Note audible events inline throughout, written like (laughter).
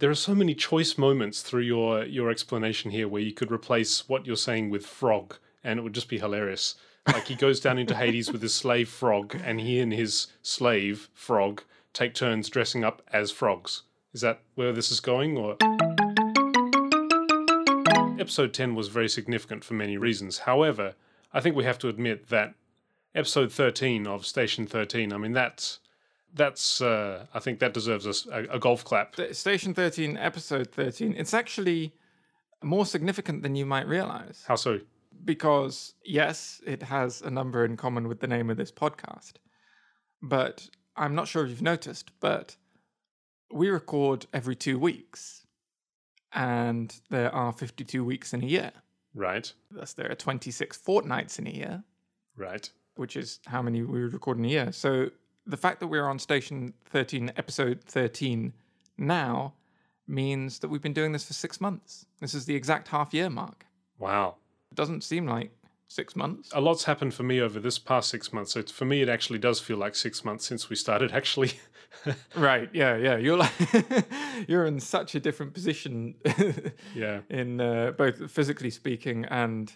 there are so many choice moments through your your explanation here where you could replace what you're saying with frog and it would just be hilarious. Like he goes down into Hades with his slave frog and he and his slave frog take turns dressing up as frogs. Is that where this is going or Episode 10 was very significant for many reasons. However, I think we have to admit that episode 13 of Station 13, I mean that's that's uh, I think that deserves a, a golf clap. Station 13, episode 13, it's actually more significant than you might realize. How so? Because, yes, it has a number in common with the name of this podcast. But I'm not sure if you've noticed, but we record every two weeks. And there are 52 weeks in a year. Right. Thus, there are 26 fortnights in a year, Right. which is how many we would record in a year. So the fact that we're on station 13, episode 13 now means that we've been doing this for six months. This is the exact half year mark. Wow. It doesn't seem like six months. A lot's happened for me over this past six months. So for me, it actually does feel like six months since we started. Actually, (laughs) Right. Yeah. Yeah. You're like, (laughs) you're in such a different position yeah, (laughs) in uh, both physically speaking and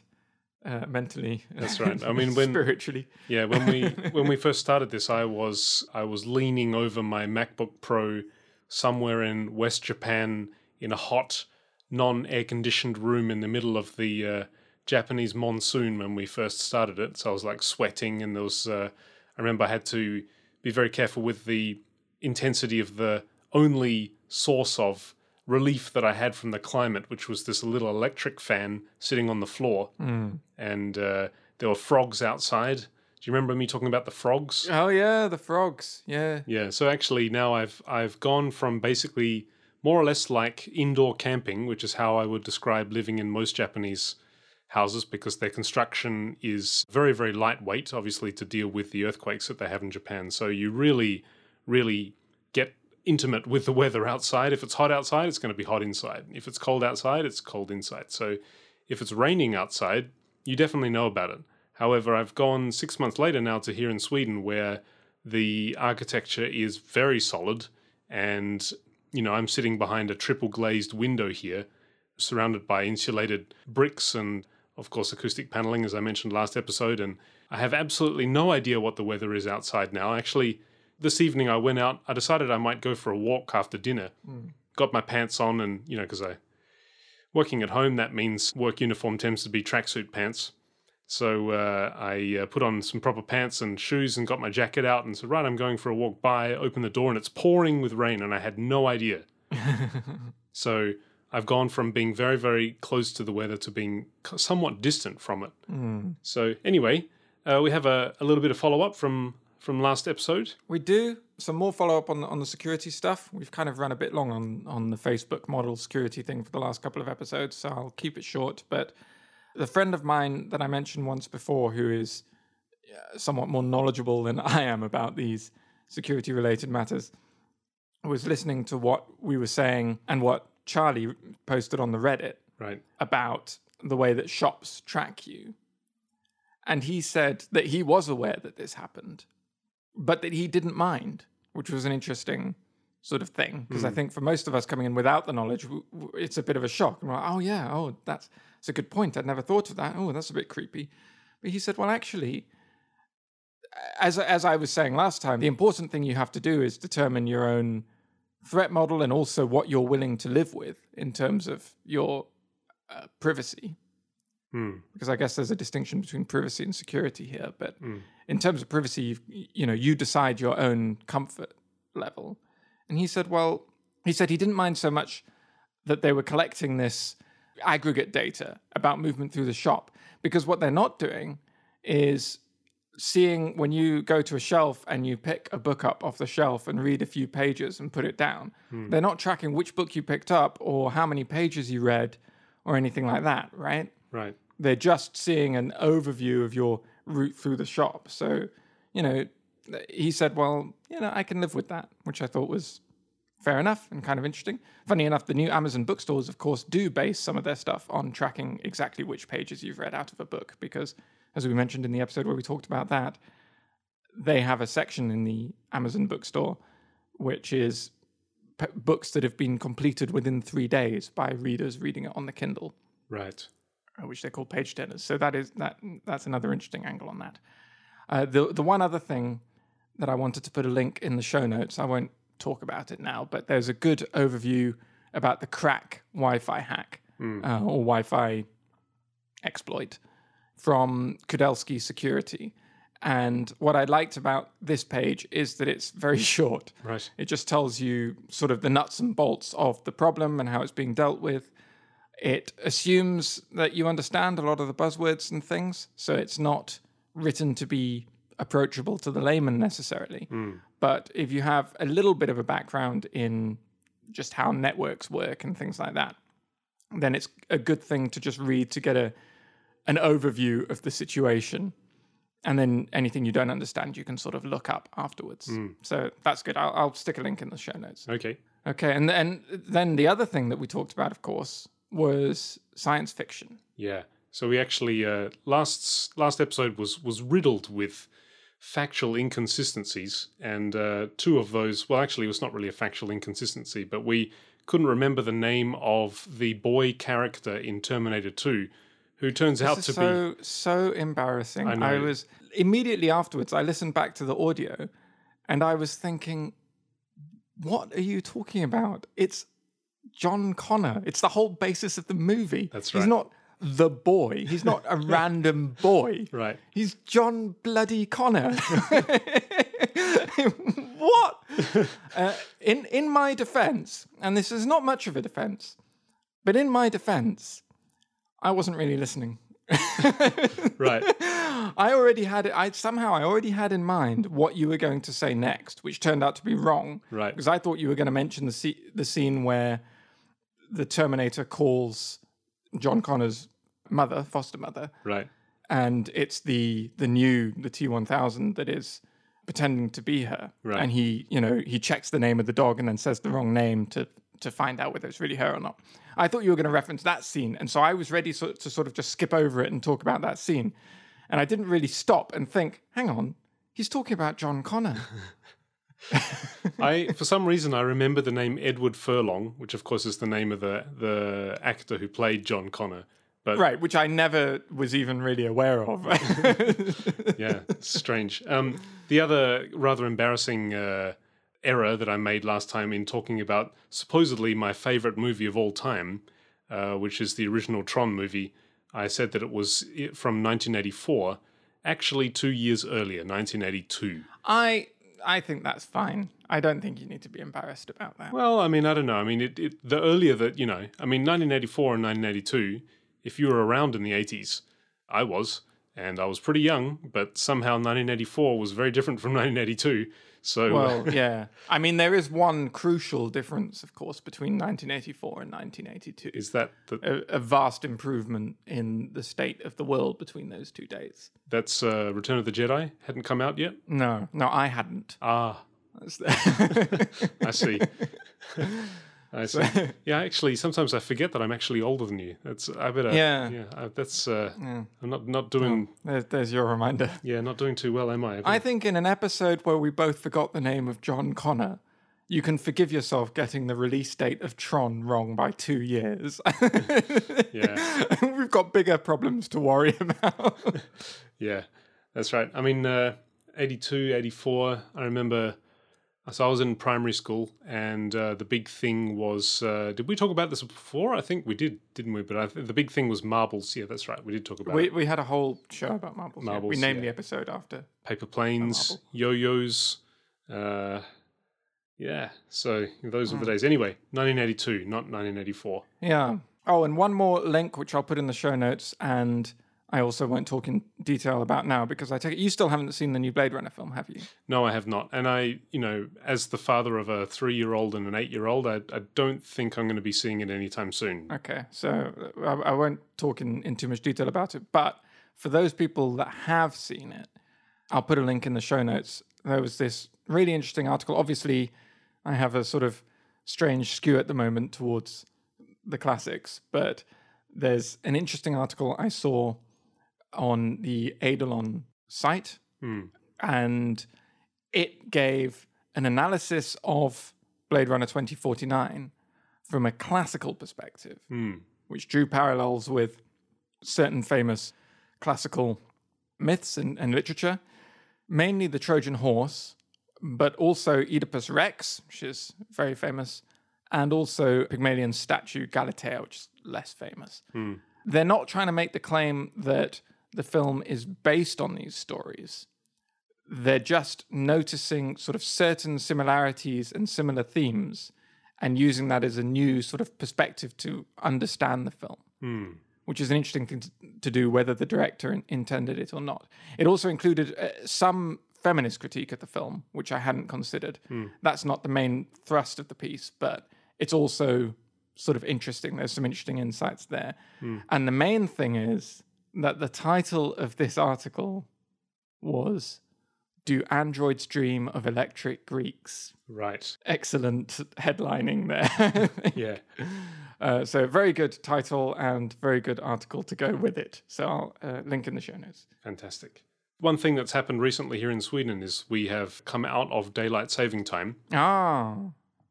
uh, mentally. That's right. I mean, when- spiritually. yeah. When we (laughs) when we first started this, I was I was leaning over my MacBook Pro somewhere in West Japan in a hot, non-air conditioned room in the middle of the uh, Japanese monsoon when we first started it. So I was like sweating, and there was. Uh, I remember I had to be very careful with the intensity of the only source of relief that I had from the climate, which was this little electric fan sitting on the floor, and uh, there were frogs outside. Do you remember me talking about the frogs? Oh yeah, the frogs. Yeah. Yeah. So actually, now I've I've gone from basically more or less like indoor camping, which is how I would describe living in most Japanese houses, because their construction is very very lightweight, obviously to deal with the earthquakes that they have in Japan. So you really really intimate with the weather outside. If it's hot outside, it's going to be hot inside. If it's cold outside, it's cold inside. So if it's raining outside, you definitely know about it. However, I've gone six months later now to here in Sweden where the architecture is very solid and you know i'm sitting behind a triple glazed window here surrounded by insulated bricks and of course acoustic paneling as i mentioned last episode and i have absolutely no idea what the weather is outside now actually this evening i went out i decided i might go for a walk after dinner got my pants on and you know because i working at home that means work uniform tends to be tracksuit pants so uh, I uh, put on some proper pants and shoes and got my jacket out and said, right, I'm going for a walk by. Open the door and it's pouring with rain and I had no idea. (laughs) so I've gone from being very, very close to the weather to being somewhat distant from it. So anyway, uh, we have a, a little bit of follow up from from last episode. We do some more follow up on the, on the security stuff. We've kind of run a bit long on on the Facebook model security thing for the last couple of episodes, so I'll keep it short. But the friend of mine that I mentioned once before, who is uh, somewhat more knowledgeable than (laughs) I am about these security related matters, was listening to what we were saying and what Charlie posted on the Reddit Right. about the way that shops track you. And he said that he was aware that this happened, but that he didn't mind, which was an interesting sort of thing. Because I think for most of us coming in without the knowledge, it's a bit of a shock. And we're like, oh, yeah, oh, that's, that's a good point. I'd never thought of that. Oh, that's a bit creepy. But he said, well, actually, as, as I was saying last time, the important thing you have to do is determine your own threat model and also what you're willing to live with in terms of your uh, privacy. Hmm. Because I guess there's a distinction between privacy and security here. But in terms of privacy, you've, you know, you decide your own comfort level. And he said, well, he said he didn't mind so much that they were collecting this aggregate data about movement through the shop because what they're not doing is seeing when you go to a shelf and you pick a book up off the shelf and read a few pages and put it down, they're not tracking which book you picked up or how many pages you read or anything like that, right? Right. They're just seeing an overview of your route through the shop. So, you know, he said, well, you know, I can live with that, which I thought was fair enough and kind of interesting. Funny enough, the new Amazon bookstores, of course, do base some of their stuff on tracking exactly which pages you've read out of a book because, as we mentioned in the episode where we talked about that, they have a section in the Amazon bookstore which is p- books that have been completed within three days by readers reading it on the Kindle, Right. Which they call page turners. So that is that that's another interesting angle on that. Uh, the the one other thing that I wanted to put a link in the show notes. I won't talk about it now, but there's a good overview about the KRACK Wi-Fi hack uh, or Wi-Fi exploit from Kudelski Security. And what I liked about this page is that it's very (laughs) short. Right. It just tells you sort of the nuts and bolts of the problem and how it's being dealt with. It assumes that you understand a lot of the buzzwords and things, so it's not written to be approachable to the layman necessarily. Hmm. But if you have a little bit of a background in just how networks work and things like that, then it's a good thing to just read to get a an overview of the situation. And then anything you don't understand, you can sort of look up afterwards. Hmm. So that's good. I'll, I'll stick a link in the show notes. Okay. Okay, and and then the other thing that we talked about, of course, was science fiction. Yeah. So we actually uh, last last episode was was riddled with factual inconsistencies, and uh, two of those. Well, actually, it was not really a factual inconsistency, but we couldn't remember the name of the boy character in Terminator Two, who turns out This to is so so embarrassing. I, know. was immediately afterwards. I listened back to the audio, and I was thinking, "What are you talking about? It's John Connor. It's the whole basis of the movie. That's right. He's not the boy. He's not a (laughs) random boy. right. He's John Bloody Connor. (laughs) what? (laughs) uh, in in my defense, and this is not much of a defense, but in my defense, I wasn't really listening. Right. I already had it. I somehow I already had in mind what you were going to say next, which turned out to be wrong. Right. Because I thought you were going to mention the se- the scene where the Terminator calls John Connor's mother, foster mother, Right. and it's the the new the T one thousand that is pretending to be her, Right. and he you know he checks the name of the dog and then says the wrong name to to find out whether it's really her or not. I thought you were going to reference that scene, and so I was ready so, to sort of just skip over it and talk about that scene, and I didn't really stop and think, hang on, he's talking about John Connor. (laughs) (laughs) I for some reason I remember the name Edward Furlong, which of course is the name of the the actor who played John Connor. But right, which I never was even really aware of. (laughs) yeah, strange. Um, the other rather embarrassing uh, error that I made last time in talking about supposedly my favorite movie of all time, uh, which is the original Tron movie, I said that it was from 1984. Actually, two years earlier, 1982. I I think that's fine. I don't think you need to be embarrassed about that. Well, I mean, I don't know. I mean, it, it, the earlier that, you know, I mean, 1984 and 1982, if you were around in the 80s, I was, and I was pretty young, but somehow 1984 was very different from 1982. So, Well, yeah. I mean, there is one crucial difference, of course, between 1984 and 1982. is that the, A, a vast improvement in the state of the world between those two days. that's uh, Return of the Jedi? Hadn't come out yet? No, no, I hadn't. Ah, (laughs) I see. (laughs) I see. (laughs) Yeah, actually, sometimes I forget that I'm actually older than you. That's I better. Yeah. yeah. I, that's uh, I'm not not doing. there's, there's your reminder. (laughs) Yeah, not doing too well, am I? I think in an episode where we both forgot the name of John Connor, you can forgive yourself getting the release date of Tron wrong by two years. (laughs) yeah. We've got bigger problems to worry about. Yeah, that's right. I mean, uh, 82, 84, I remember. So I was in primary school, and uh, the big thing was. Uh, did we talk about this before? I think we did, didn't we? But I th- the big thing was marbles. Yeah, that's right. We did talk about we, it. we had a whole show about marbles. yeah. We named yeah. the episode after. paper planes, yo-yos. Uh, yeah, so those Hmm. were the days. Anyway, 1982, not 1984. Yeah. Oh, and one more link which I'll put in the show notes, and I also won't talk in detail about now because I take it you still haven't seen the new Blade Runner film, have you? No, I have not. And I, you know, as the father of a three-year-old and an eight-year-old, I, I don't think I'm going to be seeing it anytime soon. Okay, so uh, I, I won't talk in, in too much detail about it, but for those people that have seen it, I'll put a link in the show notes. There was this really interesting article. Obviously, I have a sort of strange skew at the moment towards the classics, but there's an interesting article I saw on the Eidolon site, Hmm. and it gave an analysis of Blade Runner 2049 from a classical perspective, Hmm. which drew parallels with certain famous classical myths and, and literature, mainly the Trojan horse, but also Oedipus Rex, which is very famous, and also Pygmalion's statue Galatea, which is less famous. They're not trying to make the claim that the film is based on these stories. They're just noticing sort of certain similarities and similar themes and using that as a new sort of perspective to understand the film hmm. which is an interesting thing to, to do, whether the director in, intended it or not. It also included uh, some feminist critique of the film, which I hadn't considered. Hmm. That's not the main thrust of the piece, but it's also sort of interesting. There's some interesting insights there. Hmm. And the main thing is that the title of this article was Do Androids Dream of Electric Greeks? Right. Excellent headlining there. (laughs) (laughs) Yeah. Uh, so very good title and very good article to go with it. So I'll uh, link in the show notes. Fantastic. One thing that's happened recently here in Sweden is we have come out of daylight saving time. Ah,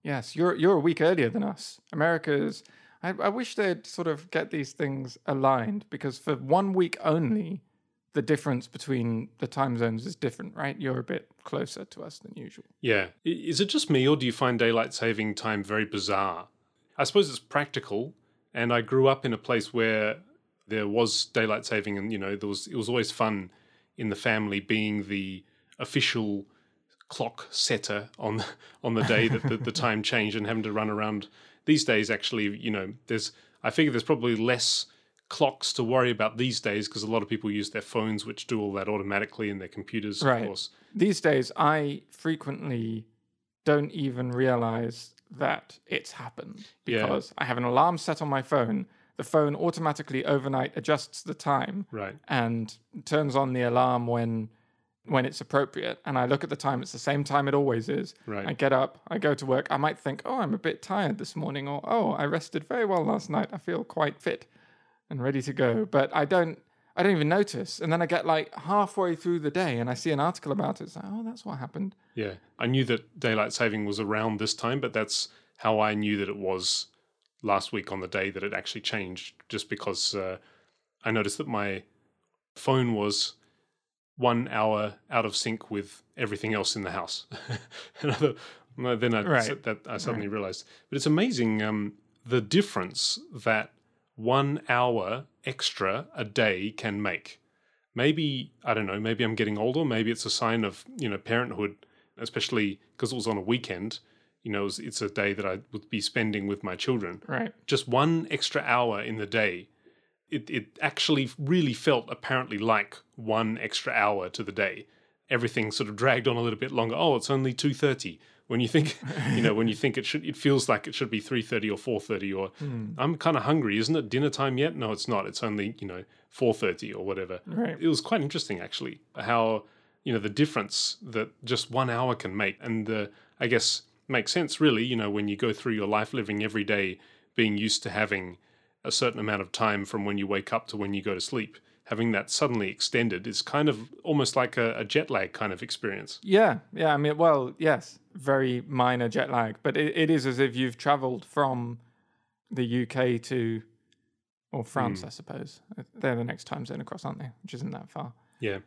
yes, you're you're a week earlier than us. America's. I, I wish they'd sort of get these things aligned because for one week only, the difference between the time zones is different, right? You're a bit closer to us than usual. Yeah. Is it just me or do you find daylight saving time very bizarre? I suppose it's practical. And I grew up in a place where there was daylight saving and, you know, there was it was always fun in the family being the official clock setter on (laughs) on the day that the, the (laughs) time changed and having to run around. These days, actually, you know, there's I figure there's probably less clocks to worry about these days because a lot of people use their phones, which do all that automatically, and their computers, Right. of course. These days, I frequently don't even realize that it's happened Yeah. because I have an alarm set on my phone. The phone automatically overnight adjusts the time Right. and turns on the alarm when when it's appropriate. And I look at the time; it's the same time it always is. Right. I get up, I go to work. I might think, "Oh, I'm a bit tired this morning," or "Oh, I rested very well last night. I feel quite fit and ready to go." But I don't. I don't even notice. And then I get like halfway through the day and I see an article about it. It's like, oh, that's what happened. Yeah, I knew that daylight saving was around this time, but that's how I knew that it was last week on the day that it actually changed. Just because uh, I noticed that my phone was one hour out of sync with everything else in the house. and I thought, then I Right. that I suddenly realized. But it's amazing um, the difference that one hour extra a day can make. Maybe I don't know. Maybe I'm getting older. Maybe it's a sign of you know parenthood, especially because it was on a weekend. You know, it's, it's a day that I would be spending with my children. Right. Just one extra hour in the day, it it actually really felt apparently like one extra hour to the day. Everything sort of dragged on a little bit longer. Oh, it's only two thirty. When you think, you know, when you think it should, it feels like it should be three thirty or four thirty. Or I'm kind of hungry, isn't it? Dinner time yet? No, it's not. It's only you know four thirty or whatever. Right. It was quite interesting actually how you know the difference that just one hour can make, and uh, I guess makes sense really. You know, when you go through your life living every day, being used to having a certain amount of time from when you wake up to when you go to sleep. Having that suddenly extended is kind of almost like a, a jet lag kind of experience. Yeah. Yeah. I mean, well, yes, very minor jet lag, but it, it is as if you've traveled from the UK to, or France, hmm. I suppose. They're the next time zone across, aren't they? Which isn't that far. Yeah.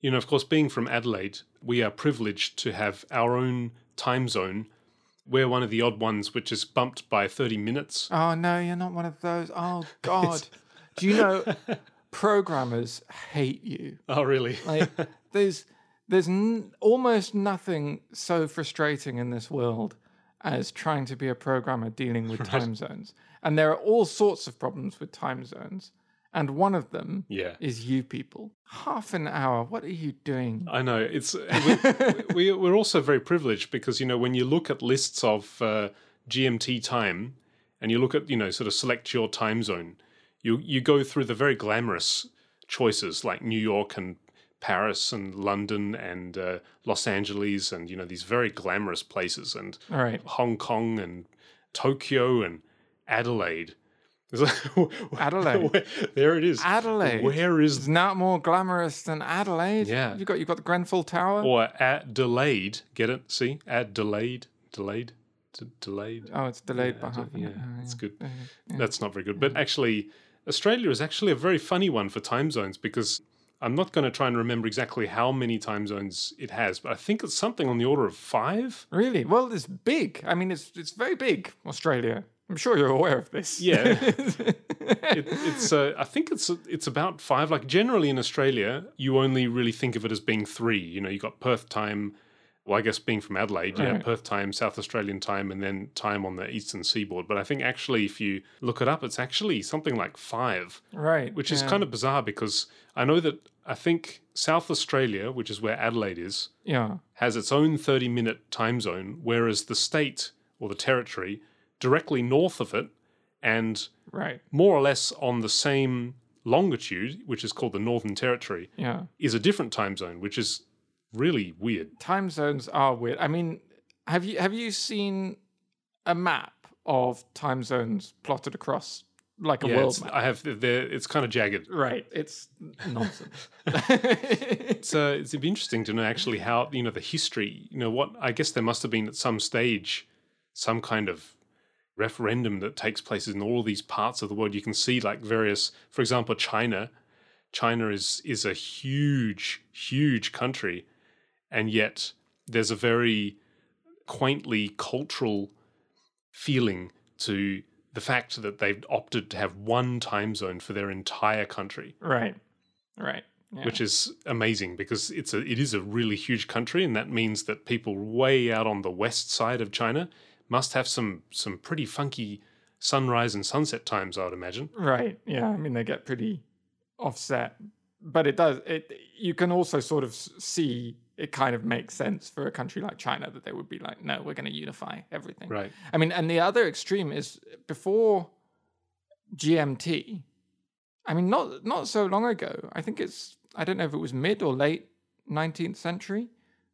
You know, of course, being from Adelaide, we are privileged to have our own time zone. We're one of the odd ones which is bumped by 30 minutes. Oh, no, you're not one of those. Oh, (laughs) God. Do you know programmers hate you? Oh, really? Like, (laughs) there's there's n- almost nothing so frustrating in this world as trying to be a programmer dealing with (laughs) time zones. And there are all sorts of problems with time zones. And one of them yeah. is you people. Half an hour. What are you doing? I know it's (laughs) we, we we're also very privileged because you know when you look at lists of uh, GMT time and you look at you know sort of select your time zone, you you go through the very glamorous choices like New York and Paris and London and uh, Los Angeles and you know these very glamorous places and right. Hong Kong and Tokyo and Adelaide. Like, (laughs) Adelaide. where- there it is. Adelaide. Where is It's not more glamorous than Adelaide. Yeah. You've got you've got the Grenfell Tower. or at delayed. Get it? See, at delayed, delayed. D- delayed. Oh, it's delayed Yeah, by half. an yeah, hour. Oh, it's good. Yeah, yeah. That's not very good. But mm. actually, Australia is actually a very funny one for time zones because I'm not going to try and remember exactly how many time zones it has, but I think it's something on the order of five. Really? Well, it's big. I mean, it's it's very big, Australia. I'm sure you're aware of this. Yeah. (laughs) It, it's uh, I think it's it's about five. Like generally in Australia, you only really think of it as being three. You know, you got Perth time. Well, I guess being from Adelaide, you have Perth time, South Australian time, and then time on the eastern seaboard. But I think actually, if you look it up, it's actually something like five. right. which is kind of bizarre because I know that I think South Australia, which is where Adelaide is, yeah. has its own 30 minute time zone, whereas the state or the territory directly north of it and Right. more or less on the same longitude, which is called the Northern Territory, Yeah. is a different time zone, which is really weird. Time zones are weird. I mean, have you have you seen a map of time zones plotted across like a Yeah, world it's, map? I have. It's kind of jagged. Right. It's nonsense. (laughs) (laughs) It's uh, it's interesting to know actually how you know the history. You know what? I guess there must have been at some stage some kind of referendum that takes place in all these parts of the world. You can see like various, for example, China. China is is a huge, huge country, and yet there's a very quaintly cultural feeling to the fact that they've opted to have one time zone for their entire country right. Right. Yeah. which is amazing because it's a it is a really huge country and that means that people way out on the west side of China must have some some pretty funky sunrise and sunset times I would imagine. Right. Yeah. I mean, they get pretty offset, but it does. It you can also sort of see it kind of makes sense for a country like China that they would be like, no, we're going to unify everything. Right. I mean, and the other extreme is before GMT. I mean, not not so long ago. I think it's I don't know if it was mid or late 19th century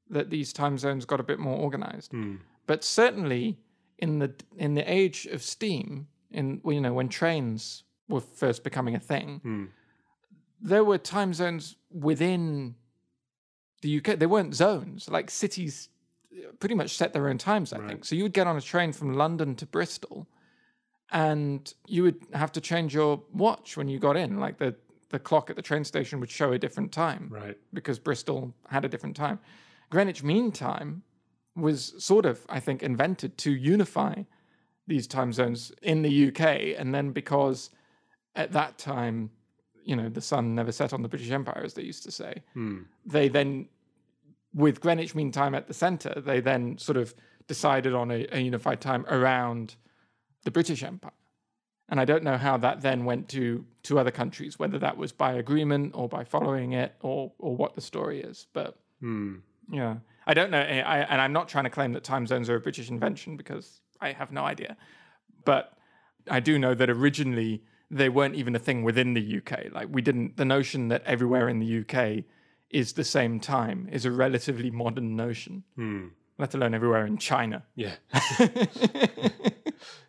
that these time zones got a bit more organized Hmm. but certainly in the in the age of steam in you know when trains were first becoming a thing Hmm. there were time zones within the UK they weren't zones like cities uh, pretty much set their own times i think so you would get on a train from London to Bristol and you would have to change your watch when you got in like the the clock at the train station would show a different time Right. because Bristol had a different time. Greenwich Mean Time was sort of, I think, invented to unify these time zones in the UK. And then because at that time, you know, the sun never set on the British Empire, as they used to say, Hmm. they then, with Greenwich Mean Time at the center, they then sort of decided on a, a unified time around the British Empire. And I don't know how that then went to to other countries, whether that was by agreement or by following it, or or what the story is. But Hmm. yeah, I don't know, I, and I'm not trying to claim that time zones are a British invention because I have no idea. But I do know that originally they weren't even a thing within the UK. Like we didn't. The notion that everywhere in the UK is the same time is a relatively modern notion, Hmm. let alone everywhere in China. Yeah. (laughs)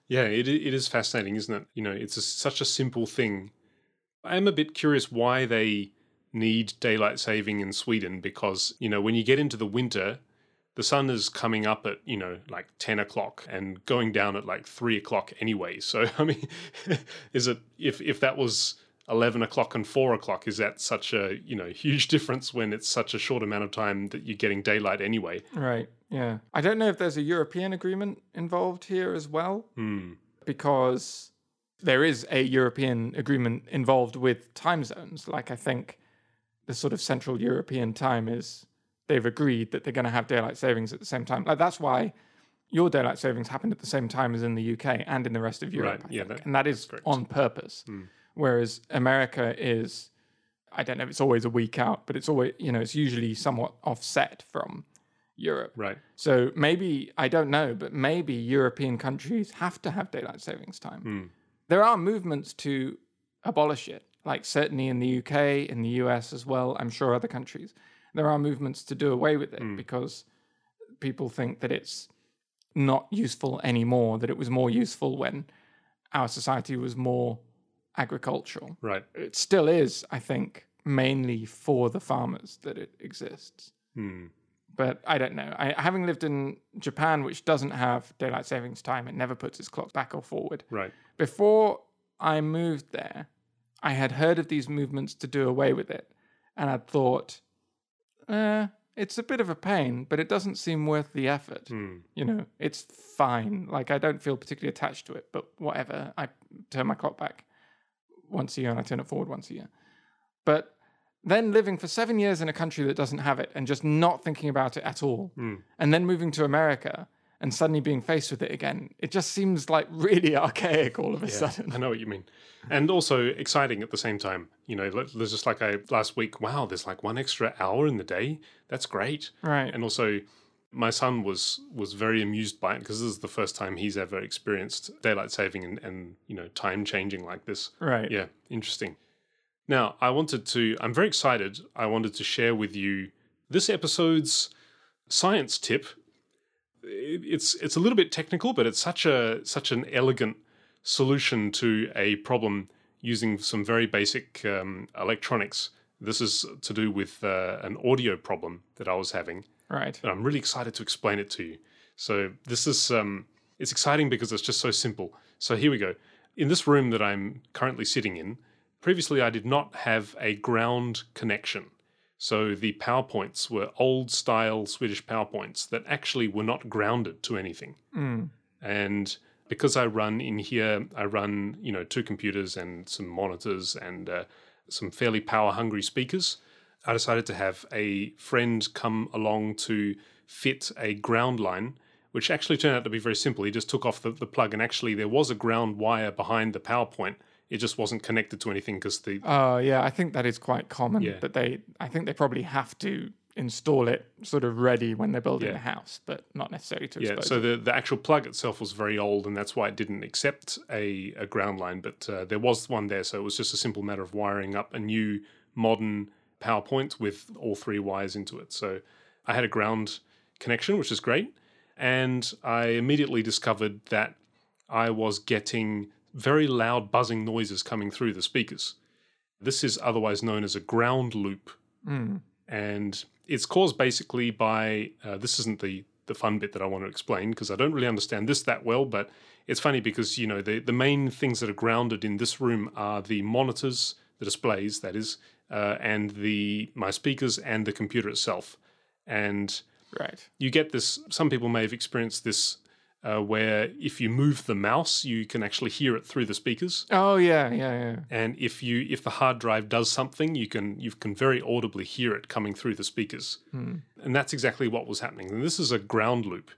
Yeah, it it is fascinating, isn't it? You know, it's a, such a simple thing. I am a bit curious why they need daylight saving in Sweden because you know when you get into the winter, the sun is coming up at you know like ten o'clock and going down at like three o'clock anyway. So (laughs) I mean, is it if if that was eleven o'clock and four o'clock, is that such a you know huge (laughs) difference when it's such a short amount of time that you're getting daylight anyway? Right. Yeah. I don't know if there's a European agreement involved here as well, Hmm. because there is a European agreement involved with time zones. Like I think the sort of Central European time is they've agreed that they're going to have daylight savings at the same time. Like that's why your daylight savings happened at the same time as in the UK and in the rest of Europe. Right, yeah, that- and that is on purpose. Hmm. Whereas America is, I don't know if it's always a week out, but it's always you know it's usually somewhat offset from Europe. Right. So maybe I don't know, but maybe European countries have to have daylight savings time. Hmm. There are movements to abolish it, like certainly in the UK, in the US as well. I'm sure other countries. There are movements to do away with it Hmm. because people think that it's not useful anymore. That it was more useful when our society was more agricultural. Right. It still is, I think, mainly for the farmers that it exists. Hmm. But I don't know. I, having lived in Japan, which doesn't have daylight savings time, it never puts its clock back or forward. Right. Before I moved there, I had heard of these movements to do away with it, and I'd thought, eh, it's a bit of a pain, but it doesn't seem worth the effort. Hmm. You know, it's fine. Like I don't feel particularly attached to it, but whatever. I turn my clock back once a year and I turn it forward once a year. But then living for seven years in a country that doesn't have it and just not thinking about it at all, Hmm. and then moving to America and suddenly being faced with it again, it just seems like really (laughs) archaic all of a sudden. I know what you mean. And also exciting at the same time. You know, there's just like I last week, wow, there's like one extra hour in the day. That's great. Right. And also my son was was very amused by it because this is the first time he's ever experienced daylight saving and, and you know time changing like this. Right. Yeah, interesting. Now, I wanted to, I'm very excited. I wanted to share with you this episode's science tip. It- It's it's a little bit technical, but it's such a such an elegant solution to a problem using some very basic um, electronics. This is to do with uh, an audio problem that I was having, Right. and I'm really excited to explain it to you. So this is um, it's exciting because it's just so simple. So here we go. In this room that I'm currently sitting in, previously I did not have a ground connection. So the PowerPoints were old style Swedish PowerPoints that actually were not grounded to anything. Mm. And because I run in here, I run you know two computers and some monitors and uh, some fairly power hungry speakers. I decided to have a friend come along to fit a ground line, which actually turned out to be very simple. He just took off the, the plug, and actually there was a ground wire behind the PowerPoint. It just wasn't connected to anything because the Oh, yeah. I think that is quite common. Yeah. That they, I think they probably have to install it sort of ready when they're building Yeah. a house, but not necessarily to yeah. So it. the the actual plug itself was very old, and that's why it didn't accept a, a ground line. But uh, there was one there, so it was just a simple matter of wiring up a new modern PowerPoint with all three wires into it. So I had a ground connection, which is great, and I immediately discovered that I was getting very loud buzzing noises coming through the speakers. This is otherwise known as a ground loop Mm. and it's caused basically by uh, this isn't the the fun bit that I want to explain because I don't really understand this that well, but it's funny because you know the the main things that are grounded in this room are the monitors, the displays, that is, uh, and the my speakers and the computer itself, and Right. you get this. Some people may have experienced this. Uh, where if you move the mouse, you can actually hear it through the speakers, Oh, yeah, yeah, yeah. and if you if the hard drive does something, you can you can very audibly hear it coming through the speakers. Hmm. And that's exactly what was happening. And this is a ground loop.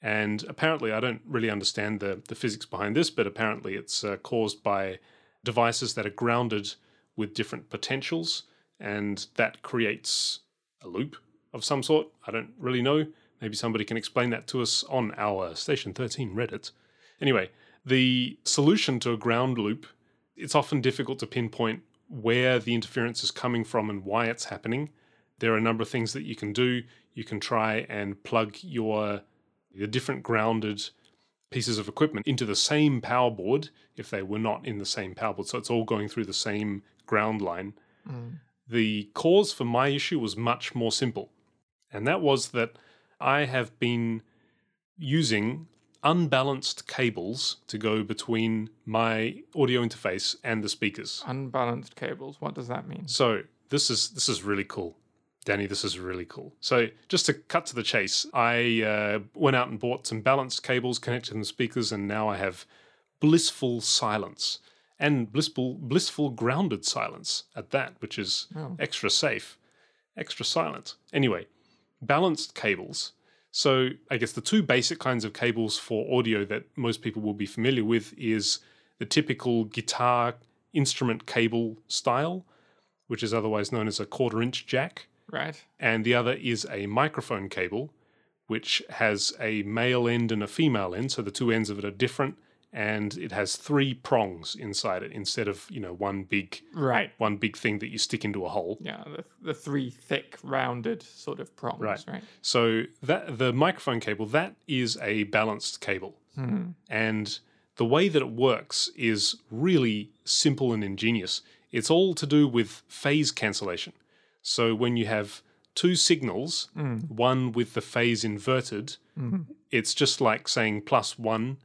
And apparently, I don't really understand the, the physics behind this, but apparently, it's uh, caused by devices that are grounded with different potentials. And that creates a loop of some sort. I don't really know. Maybe somebody can explain that to us on our Station 13 Reddit. Anyway, the solution to a ground loop, it's often difficult to pinpoint where the interference is coming from and why it's happening there are a number of things that you can do. You can try and plug your the different grounded pieces of equipment into the same power board if they were not in the same power board. So it's all going through the same ground line. Mm. The cause for my issue was much more simple. And that was that I have been using unbalanced cables to go between my audio interface and the speakers. Unbalanced cables. What does that mean? So this is this is really cool, Danny. This is really cool. So just to cut to the chase, I uh, went out and bought some balanced cables connected to the speakers, and now I have blissful silence and blissful blissful grounded silence at that, which is Oh. extra safe, extra silent. Anyway, balanced cables. So I guess the two basic kinds of cables for audio that most people will be familiar with is the typical guitar instrument cable style, which is otherwise known as a quarter inch jack, Right. and the other is a microphone cable, which has a male end and a female end, so the two ends of it are different, and it has three prongs inside it instead of you know one big Right. one big thing that you stick into a hole. Yeah. The, the three thick, rounded sort of prongs. Right. Right. So that the microphone cable that is a balanced cable, Hmm. and the way that it works is really simple and ingenious. It's all to do with phase cancellation. So when you have two signals, one with the phase inverted, it's just like saying plus one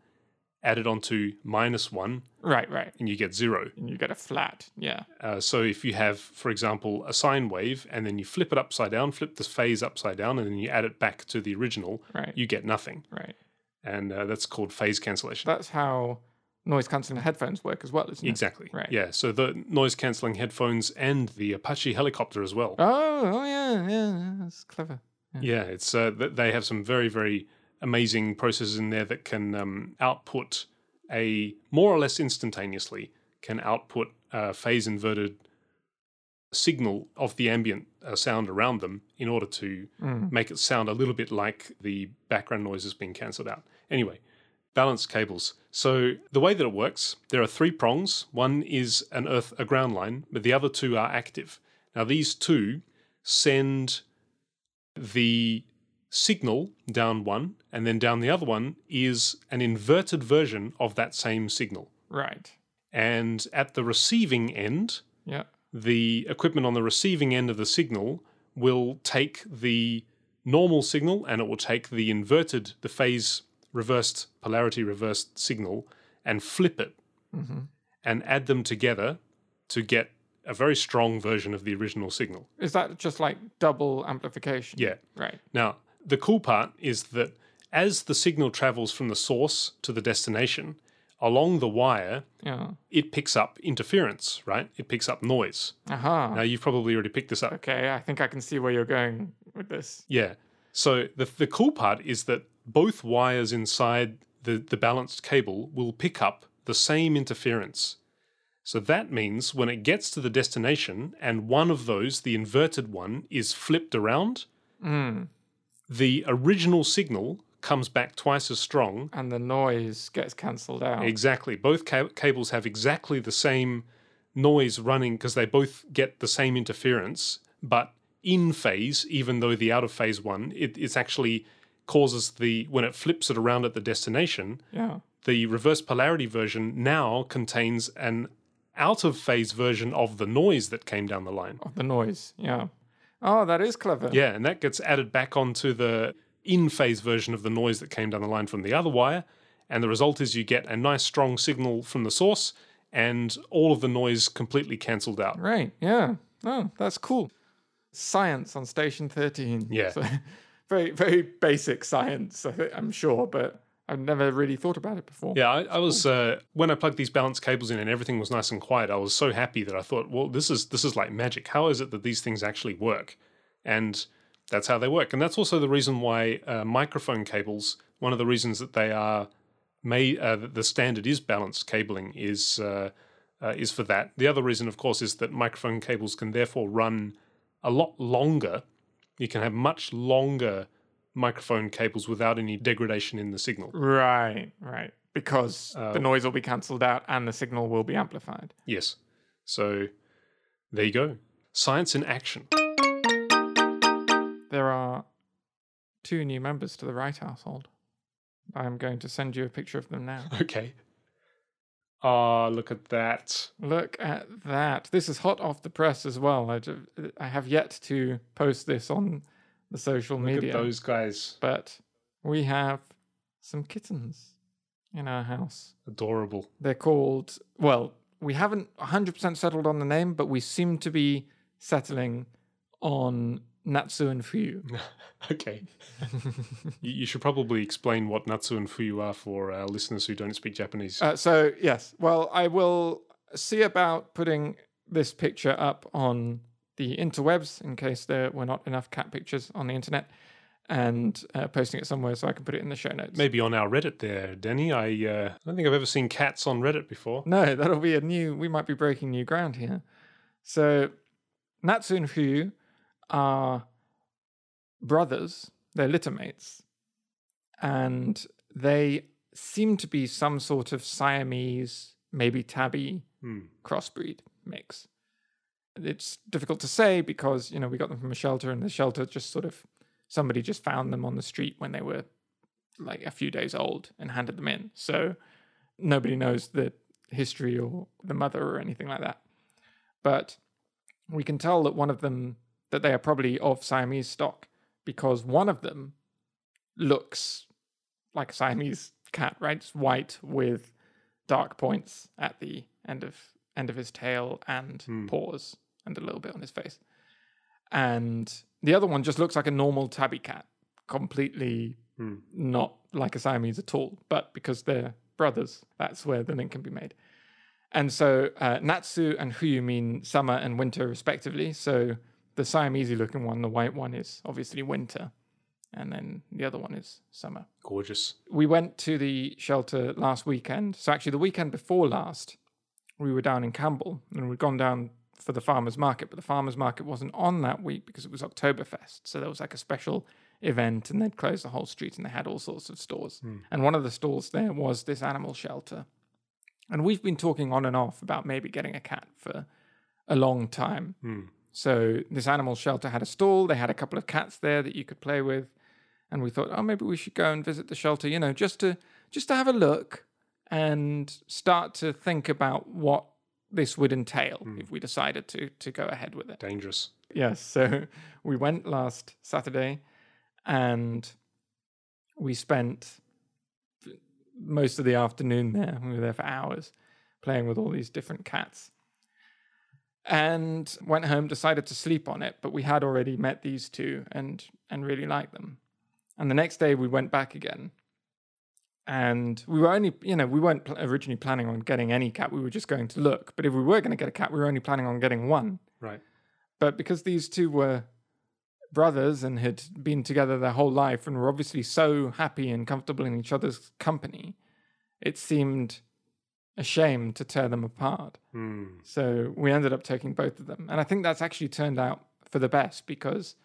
added onto minus one, Right, right. and you get zero. And you get a flat. Yeah. Uh, so if you have, for example, a sine wave, and then you flip it upside down, flip the phase upside down, and then you add it back to the original, Right. you get nothing, Right. and uh, that's called phase cancellation. That's how noise cancelling headphones work as well, isn't it? Exactly. Right. Yeah. So the noise cancelling headphones and the Apache helicopter as well. Oh, oh yeah, yeah. That's clever. Yeah, it's uh, they have some very very amazing processes in there that can um, output a more or less instantaneously can output a phase inverted signal of the ambient uh, sound around them in order to make it sound a little bit like the background noise is being cancelled out. Anyway, balanced cables. So the way that it works, there are three prongs. One is an earth a ground line, but the other two are active. Now these two send the signal down one, and then down the other one is an inverted version of that same signal. Right. And at the receiving end, Yeah. the equipment on the receiving end of the signal will take the normal signal and it will take the inverted, the phase reversed, polarity reversed signal and flip it mm-hmm. and add them together to get a very strong version of the original signal. Is that just like double amplification? Yeah. Right. Now, the cool part is that as the signal travels from the source to the destination, along the wire, Yeah. it picks up interference, right? It picks up noise. Aha. Now, you've probably already picked this up. Okay, I think I can see where you're going with this. Yeah. So the the cool part is that both wires inside the, the balanced cable will pick up the same interference. So that means when it gets to the destination and one of those, the inverted one, is flipped around, Mm. The original signal comes back twice as strong. And the noise gets cancelled out. Exactly. Both ca- cables have exactly the same noise running because they both get the same interference, but in phase, even though the out of phase one, it, it's actually causes the, when it flips it around at the destination, yeah. the reverse polarity version now contains an out of phase version of the noise that came down the line. Of the noise. Yeah. Oh, that is clever. Yeah, and that gets added back onto the in phase version of the noise that came down the line from the other wire. And the result is you get a nice strong signal from the source and all of the noise completely cancelled out. Right. Yeah. Oh, that's cool. Science on station 13. Yeah. So, (laughs) very, very basic science, I thi- I'm sure, but I've never really thought about it before. Yeah, I, I was uh, when I plugged these balance cables in and everything was nice and quiet. I was so happy that I thought, well, this is this is like magic. How is it that these things actually work? And that's how they work. And that's also the reason why uh, microphone cables. One of the reasons that they are made, uh, the standard is balanced cabling is uh, uh, is for that. The other reason, of course, is that microphone cables can therefore run a lot longer. You can have much longer microphone cables without any degradation in the signal. Right, right. Because Uh, the noise will be cancelled out and the signal will be amplified. Yes. So there you go. Science in action. There are two new members to the Wright household. I'm going to send you a picture of them now. (laughs) Okay. Ah, look at that. Look at that. This is hot off the press as well. I, I have yet to post this on the social Look media. at those guys. But we have some kittens in our house. Adorable. They're called, well, we haven't 100% settled on the name, but we seem to be settling on Natsu and Fuyu. (laughs) Okay. you, you should probably explain what Natsu and Fuyu are for our listeners who don't speak Japanese. Uh, so, yes, well, I will see about putting this picture up on the interwebs in case there were not enough cat pictures on the internet and uh, posting it somewhere so I can put it in the show notes. Maybe on our Reddit there, Denny. I uh, I don't think I've ever seen cats on Reddit before. No, that'll be a new. We might be breaking new ground here. So, Natsu and Fuyu are brothers. They're littermates, and they seem to be some sort of Siamese, maybe tabby Hmm. crossbreed mix. It's difficult to say because you know we got them from a shelter, and the shelter just sort of somebody just found them on the street when they were like a few days old and handed them in. So nobody knows the history or the mother or anything like that. But we can tell that one of them, that they are probably of Siamese stock because one of them looks like a Siamese cat, right? It's white with dark points at the end of end of his tail and Hmm. paws and a little bit on his face. And the other one just looks like a normal tabby cat, completely Hmm. not like a Siamese at all. But because they're brothers, that's where the link can be made. And so uh, Natsu and Huyu mean summer and winter, respectively. So the Siamese looking one, the white one, is obviously winter. And then the other one is summer. Gorgeous. We went to the shelter last weekend. So actually, the weekend before last, we were down in Campbell and we'd gone down for the farmers market, but the farmers market wasn't on that week because it was Oktoberfest. So there was like a special event and they'd closed the whole street and they had all sorts of stores. And one of the stalls there was this animal shelter. And we've been talking on and off about maybe getting a cat for a long time. Hmm. So this animal shelter had a stall. They had a couple of cats there that you could play with, and we thought, oh, maybe we should go and visit the shelter. You know, just to just to have a look and start to think about what this would entail hmm. if we decided to to go ahead with it. Dangerous. Yes. So (laughs) we went last Saturday and we spent most of the afternoon there. We were there for hours playing with all these different cats. And went home, decided to sleep on it, but we had already met these two and and really liked them. And the next day we went back again. And we were only, you know, we weren't pl- originally planning on getting any cat. We were just going to look. But if we were going to get a cat, we were only planning on getting one. Right. But because these two were brothers and had been together their whole life and were obviously so happy and comfortable in each other's company, it seemed a shame to tear them apart. Hmm. So we ended up taking both of them. And I think that's actually turned out for the best because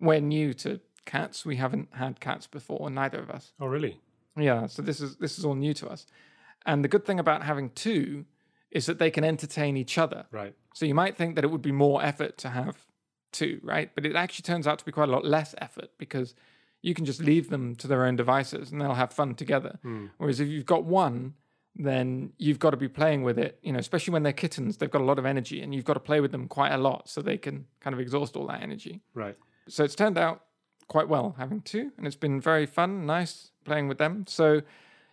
we're new to cats. We haven't had cats before, neither of us. Oh, really? Yeah, so this is this is all new to us. And the good thing about having two is that they can entertain each other. Right. So you might think that it would be more effort to have two, right? But it actually turns out to be quite a lot less effort because you can just leave them to their own devices and they'll have fun together. Hmm. Whereas if you've got one, then you've got to be playing with it, you know, especially when they're kittens, they've got a lot of energy and you've got to play with them quite a lot so they can kind of exhaust all that energy. Right. So it's turned out quite well having two, and it's been very fun, nice playing with them. So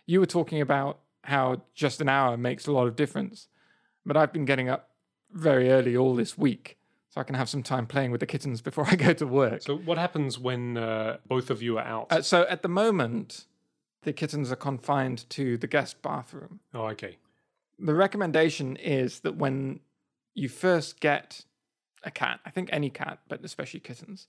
you were talking about how just an hour makes a lot of difference, but I've been getting up very early all this week so I can have some time playing with the kittens before (laughs) I go to work. So, what happens when uh, both of you are out? Uh, so at the moment, the kittens are confined to the guest bathroom. oh, okay. The recommendation is that when you first get a cat, I think any cat, but especially kittens,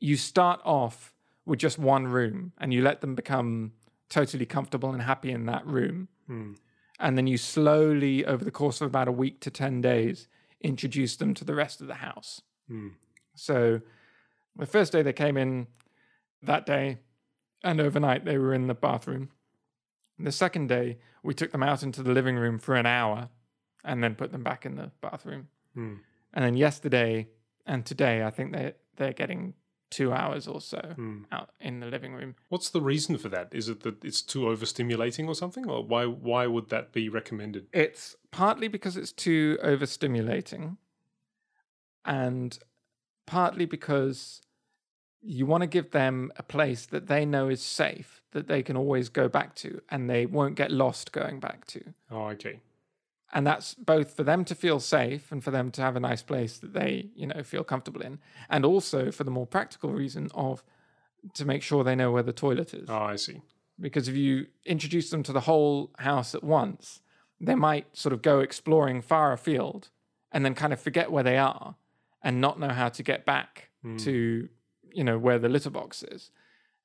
you start off with just one room and you let them become totally comfortable and happy in that room. Hmm. And then you slowly, over the course of about a week to 10 days, introduce them to the rest of the house. Hmm. So the first day they came in that day, and overnight they were in the bathroom. The second day, we took them out into the living room for an hour and then put them back in the bathroom. Hmm. And then yesterday and today, I think they're, they're getting two hours or so Hmm. out in the living room. What's the reason for that? Is it that it's too overstimulating or something, or why why would that be recommended? It's partly because it's too overstimulating, and partly because you want to give them a place that they know is safe, that they can always go back to, and they won't get lost going back to. Oh, okay. And that's both for them to feel safe and for them to have a nice place that they, you know, feel comfortable in, and also for the more practical reason of to make sure they know where the toilet is Oh, I see. because if you introduce them to the whole house at once, they might sort of go exploring far afield and then kind of forget where they are and not know how to get back hmm. to, you know, where the litter box is.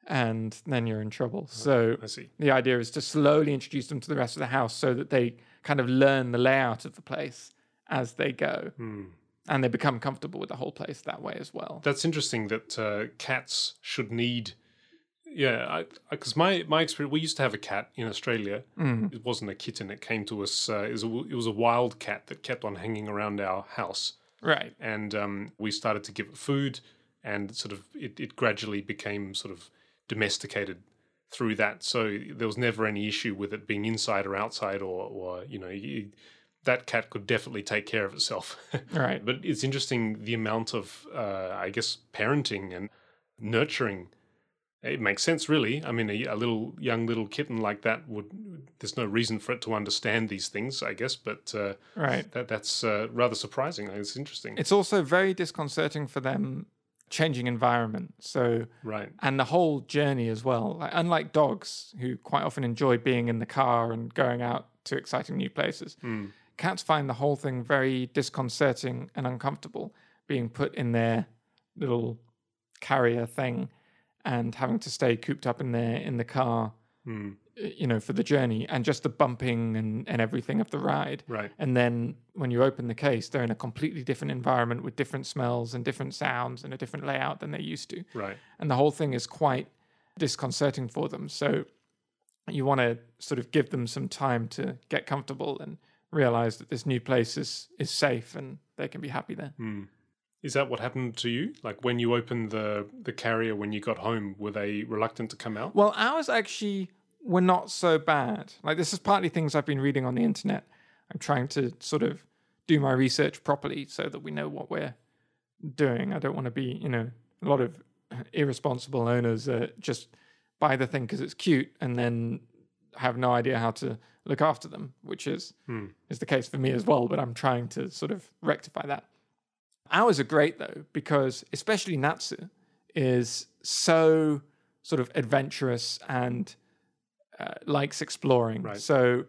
And then you're in trouble. Oh, so I see. the idea is to slowly introduce them to the rest of the house so that they kind of learn the layout of the place as they go. Hmm. And they become comfortable with the whole place that way as well. That's interesting that uh, cats should need. Yeah, because my my experience, we used to have a cat in Australia. It wasn't a kitten; it came to us. Uh, it, was a, it was a wild cat that kept on hanging around our house, Right. and um, we started to give it food, and sort of it, it gradually became sort of domesticated through that. So there was never any issue with it being inside or outside, or or you know, you, that cat could definitely take care of itself. (laughs) Right. but it's interesting the amount of, uh, I guess, parenting and nurturing. It makes sense, really. I mean, a, a little young little kitten like that would. There's no reason for it to understand these things, I guess. But uh, Right. that that's uh, rather surprising. It's interesting. It's also very disconcerting for them changing environment. So right. and the whole journey as well. Like, unlike dogs, who quite often enjoy being in the car and going out to exciting new places, Mm. cats find the whole thing very disconcerting and uncomfortable, being put in their little carrier thing and having to stay cooped up in there in the car, Mm. You know, for the journey and just the bumping and, and everything of the ride. Right. And then when you open the case, they're in a completely different environment with different smells and different sounds and a different layout than they're used to Right. and the whole thing is quite disconcerting for them. So you want to sort of give them some time to get comfortable and realize that this new place is is safe and they can be happy there. Mm. Is that what happened to you? Like when you opened the the carrier when you got home, were they reluctant to come out? Well, ours actually were not so bad. Like this is partly things I've been reading on the internet. I'm trying to sort of do my research properly so that we know what we're doing. I don't want to be, you know, a lot of irresponsible owners uh, just buy the thing because it's cute and then have no idea how to look after them, which is Hmm. is the case for me as well. But I'm trying to sort of rectify that. Ours are great though because especially Natsu is so sort of adventurous and uh, likes exploring. Right. So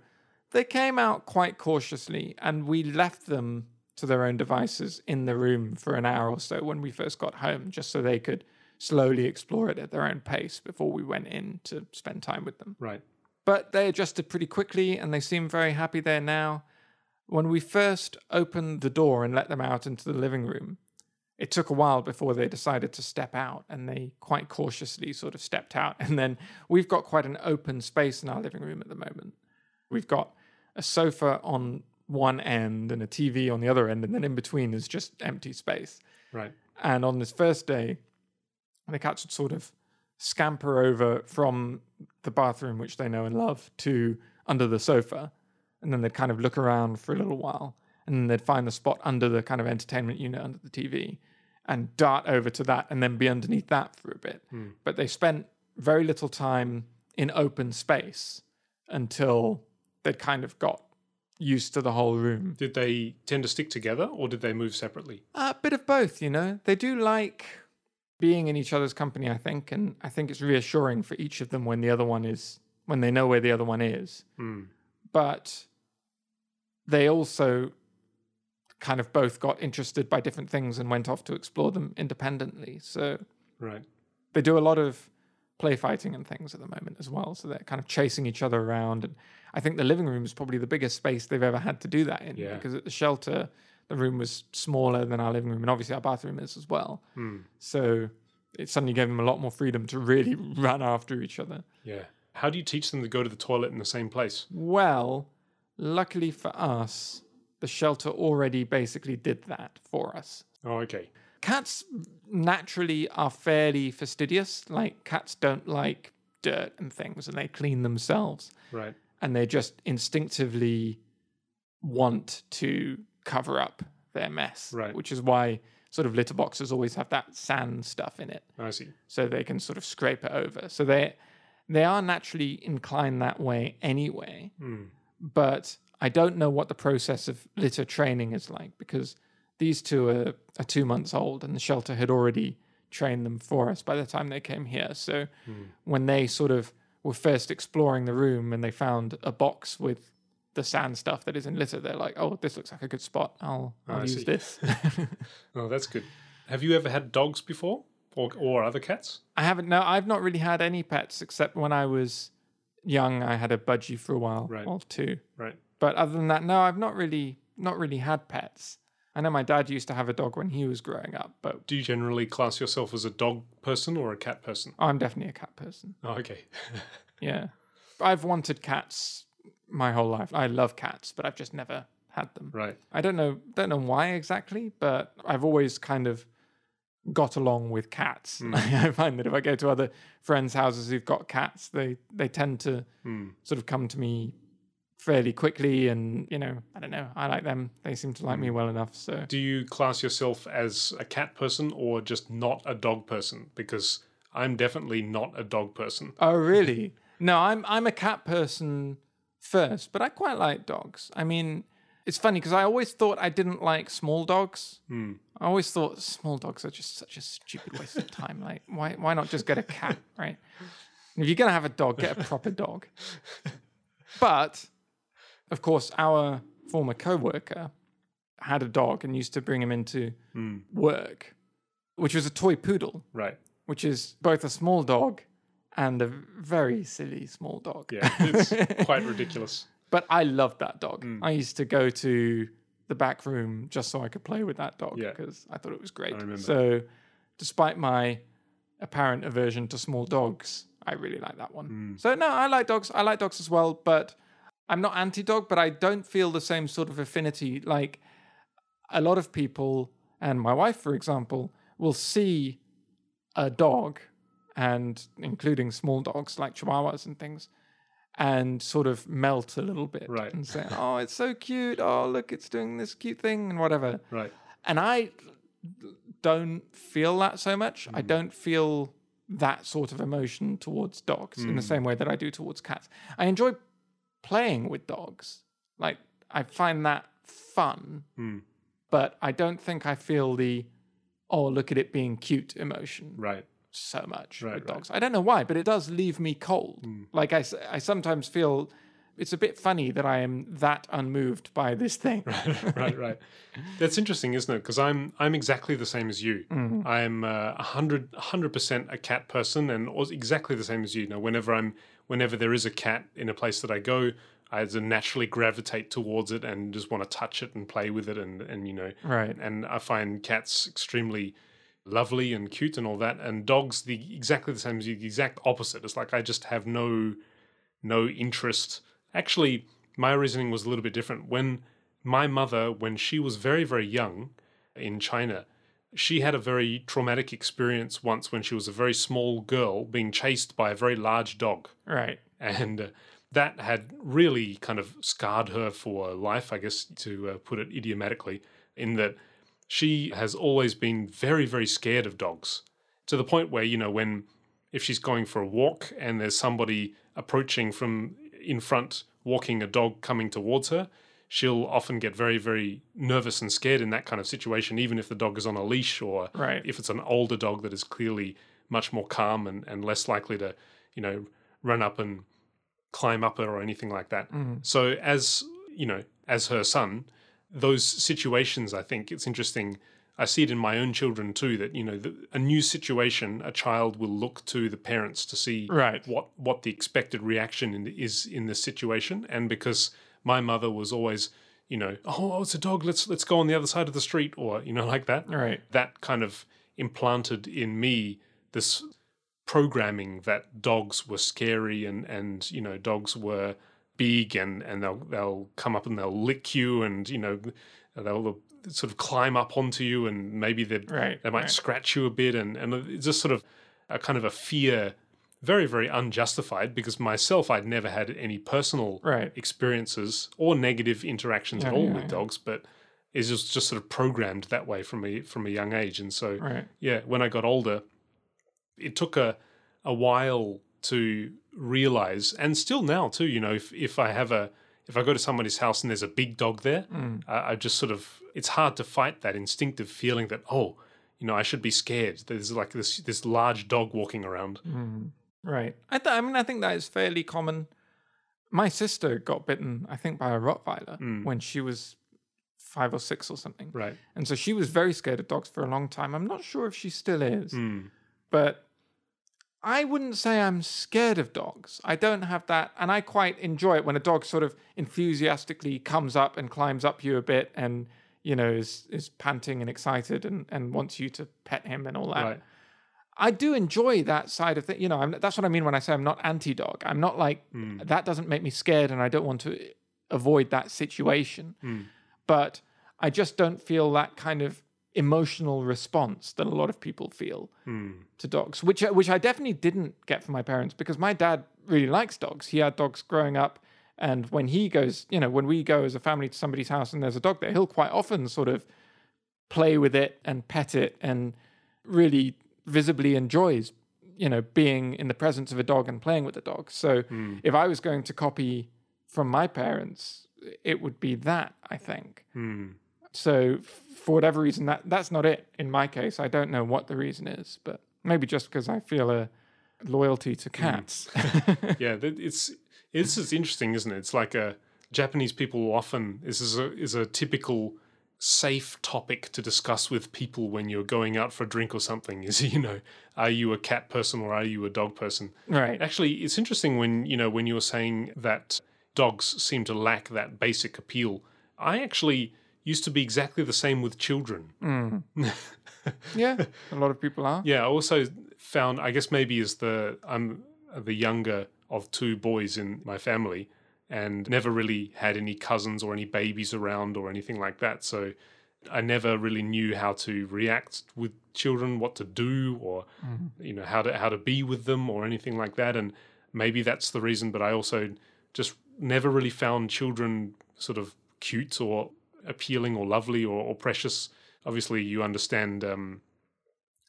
they came out quite cautiously, and we left them to their own devices in the room for an hour or so when we first got home, just so they could slowly explore it at their own pace before we went in to spend time with them. Right. But they adjusted pretty quickly and they seem very happy there now. When we first opened the door and let them out into the living room, it took a while before they decided to step out and they quite cautiously sort of stepped out. (laughs) And then we've got quite an open space in our living room at the moment. We've got a sofa on one end and a TV on the other end, and then in between is just empty space. Right. And on this first day, the cats would sort of scamper over from the bathroom, which they know and love, to under the sofa. And then they'd kind of look around for a little while. And they'd find the spot under the kind of entertainment unit under the TV and dart over to that and then be underneath that for a bit. Hmm. But they spent very little time in open space until they'd kind of got used to the whole room. Did they tend to stick together or did they move separately? A bit of both, you know. They do like being in each other's company, I think, and I think it's reassuring for each of them when the other one is when they know where the other one is. Hmm. But they also kind of both got interested by different things and went off to explore them independently. So Right. they do a lot of play fighting and things at the moment as well. So they're kind of chasing each other around. And I think the living room is probably the biggest space they've ever had to do that in. Yeah. Because at the shelter, the room was smaller than our living room, and obviously our bathroom is as well. Hmm. So it suddenly gave them a lot more freedom to really (laughs) run after each other. Yeah. How do you teach them to go to the toilet in the same place? Well, luckily for us, the shelter already basically did that for us. Oh, okay. Cats naturally are fairly fastidious. Like, cats don't like dirt and things, and they clean themselves. Right. And they just instinctively want to cover up their mess. Right. Which is why sort of litter boxes always have that sand stuff in it. I see. so they can sort of scrape it over. So they they are naturally inclined that way anyway. Hmm. But I don't know what the process of litter training is like because these two are, are two months old and the shelter had already trained them for us by the time they came here. So hmm. when they sort of were first exploring the room and they found a box with the sand stuff that is in litter, they're like, "Oh, this looks like a good spot. I'll ah, I'll I use this." (laughs) (laughs) Oh, that's good. Have you ever had dogs before or, or other cats? I haven't. No, I've not really had any pets except when I was young. I had a budgie for a while, Right. or two. Right. But other than that, no, I've not really, not really had pets. I know my dad used to have a dog when he was growing up, but Do you generally class yourself as a dog person or a cat person? I'm definitely a cat person. Oh, okay. (laughs) Yeah, I've wanted cats my whole life. I love cats, but I've just never had them. right. I don't know, don't know why exactly, but I've always kind of got along with cats. (laughs) I find that if I go to other friends' houses who've got cats, they they tend to Hmm. sort of come to me fairly quickly. And, you know, I don't know. I like them. They seem to like me hmm. well enough. So, Do you class yourself as a cat person or just not a dog person? Because I'm definitely not a dog person. oh, really? No, I'm, I'm a cat person first, but I quite like dogs. I mean, it's funny because I always thought I didn't like small dogs. Hmm. I always thought small dogs are just such a stupid waste of time. Like, why, why not just get a cat, right? If you're going to have a dog, get a proper dog. (laughs) But of course, our former co-worker had a dog and used to bring him into work, which was a toy poodle, Right. which is both a small dog and a very silly small dog. Yeah. It's quite ridiculous. (laughs) But I loved that dog. Hmm. I used to go to the back room just so I could play with that dog Yeah. because I thought it was great. So, despite my apparent aversion to small dogs, I really like that one. Hmm. So, no, I like dogs. I like dogs as well, but I'm not anti dog, but I don't feel the same sort of affinity. Like a lot of people, and my wife, for example, will see a dog, and including small dogs like chihuahuas and things, and sort of melt a little bit Right. and say, (laughs) "Oh, it's so cute! Oh, look, it's doing this cute thing and whatever." Right. And I don't feel that so much. I mm. don't feel that sort of emotion towards dogs in the mm. same way that I do towards cats. I enjoy playing with dogs. Like I find that fun, Hmm. but I don't think I feel the oh look at it being cute emotion Right. so much Right, with right. dogs. I don't know why, but it does leave me cold. Like I, I sometimes feel it's a bit funny that I am that unmoved by this (laughs) thing. right, right. Right. That's interesting, isn't it? Because I'm I'm exactly the same as you. I'm uh, a hundred hundred percent a cat person, and exactly the same as you. Now, whenever I'm whenever there is a cat in a place that I go, I just naturally gravitate towards it and just want to touch it and play with it, and and you know, Right. and I find cats extremely lovely and cute and all that, and dogs the exactly the same as you, the exact opposite. It's like I just have no no interest. Actually, my reasoning was a little bit different. When my mother, when she was very very young in China, she had a very traumatic experience once when she was a very small girl being chased by a very large dog Right. and uh, that had really kind of scarred her for life, I guess, to uh, put it idiomatically, in that she has always been very, very scared of dogs to the point where, you know, when if she's going for a walk and there's somebody approaching from in front, walking a dog coming towards her, she'll often get very, very nervous and scared in that kind of situation, even if the dog is on a leash or Right. if it's an older dog that is clearly much more calm and, and less likely to, you know, run up and climb up her or anything like that. Mm-hmm. So as you know, as her son, those situations, I think it's interesting. I see it in my own children too. That you know, the, a new situation, a child will look to the parents to see Right. what what the expected reaction in the, is in this situation. And because my mother was always, you know, oh, oh, it's a dog. Let's let's go on the other side of the street, or you know, (laughs) like that Right. that kind of implanted in me this programming that dogs were scary and and you know dogs were big and and they'll they'll come up and they'll lick you and you know they'll sort of climb up onto you and maybe they Right, they might right. scratch you a bit and and it's just sort of a kind of a fear very very unjustified because myself I'd never had any personal Right. experiences or negative interactions at all yeah, with yeah. dogs but is just just sort of programmed that way from a from a young age and so Right. yeah, when I got older, it took a a while to realize, and still now too. You know, if if I have a if I go to somebody's house and there's a big dog there, Mm. I, I just sort of it's hard to fight that instinctive feeling that oh, you know, I should be scared. There's like this this large dog walking around. Mm. Right. I, th- I mean, I think that is fairly common. My sister got bitten, I think, by a Rottweiler Mm. when she was five or six or something. Right. And so she was very scared of dogs for a long time. I'm not sure if she still is, Mm. but I wouldn't say I'm scared of dogs. I don't have that. And I quite enjoy it when a dog sort of enthusiastically comes up and climbs up you a bit and, you know, is, is panting and excited and, and wants you to pet him and all that. Right. I do enjoy that side of things. You know, I'm, that's what I mean when I say I'm not anti-dog. I'm not like Mm. that doesn't make me scared, and I don't want to avoid that situation. Mm. But I just don't feel that kind of emotional response that a lot of people feel Mm. to dogs, which which I definitely didn't get from my parents because my dad really likes dogs. He had dogs growing up, And when he goes, you know, when we go as a family to somebody's house and there's a dog there, he'll quite often sort of play with it and pet it and really visibly enjoys, you know, being in the presence of a dog and playing with the dog. So Hmm. if I was going to copy from my parents, it would be that, I think. Hmm. So for whatever reason, that that's not it in my case. I don't know what the reason is, but maybe just because I feel a loyalty to cats. (laughs) yeah, th- it's this is interesting, isn't it? It's like a Japanese people often this is a is a typical safe topic to discuss with people when you're going out for a drink or something. Is (laughs) you know, are you a cat person or are you a dog person? right. Actually, it's interesting when you know when you were saying that dogs seem to lack that basic appeal. I actually used to be exactly the same with children. Mm. (laughs) Yeah, a lot of people are. Yeah, I also found I guess maybe as the I'm the younger of two boys in my family and never really had any cousins or any babies around or anything like that. So I never really knew how to react with children, what to do or you know how to how to be with them or anything like that and maybe that's the reason but I also just never really found children sort of cute or appealing or lovely or, or precious. Obviously, you understand um,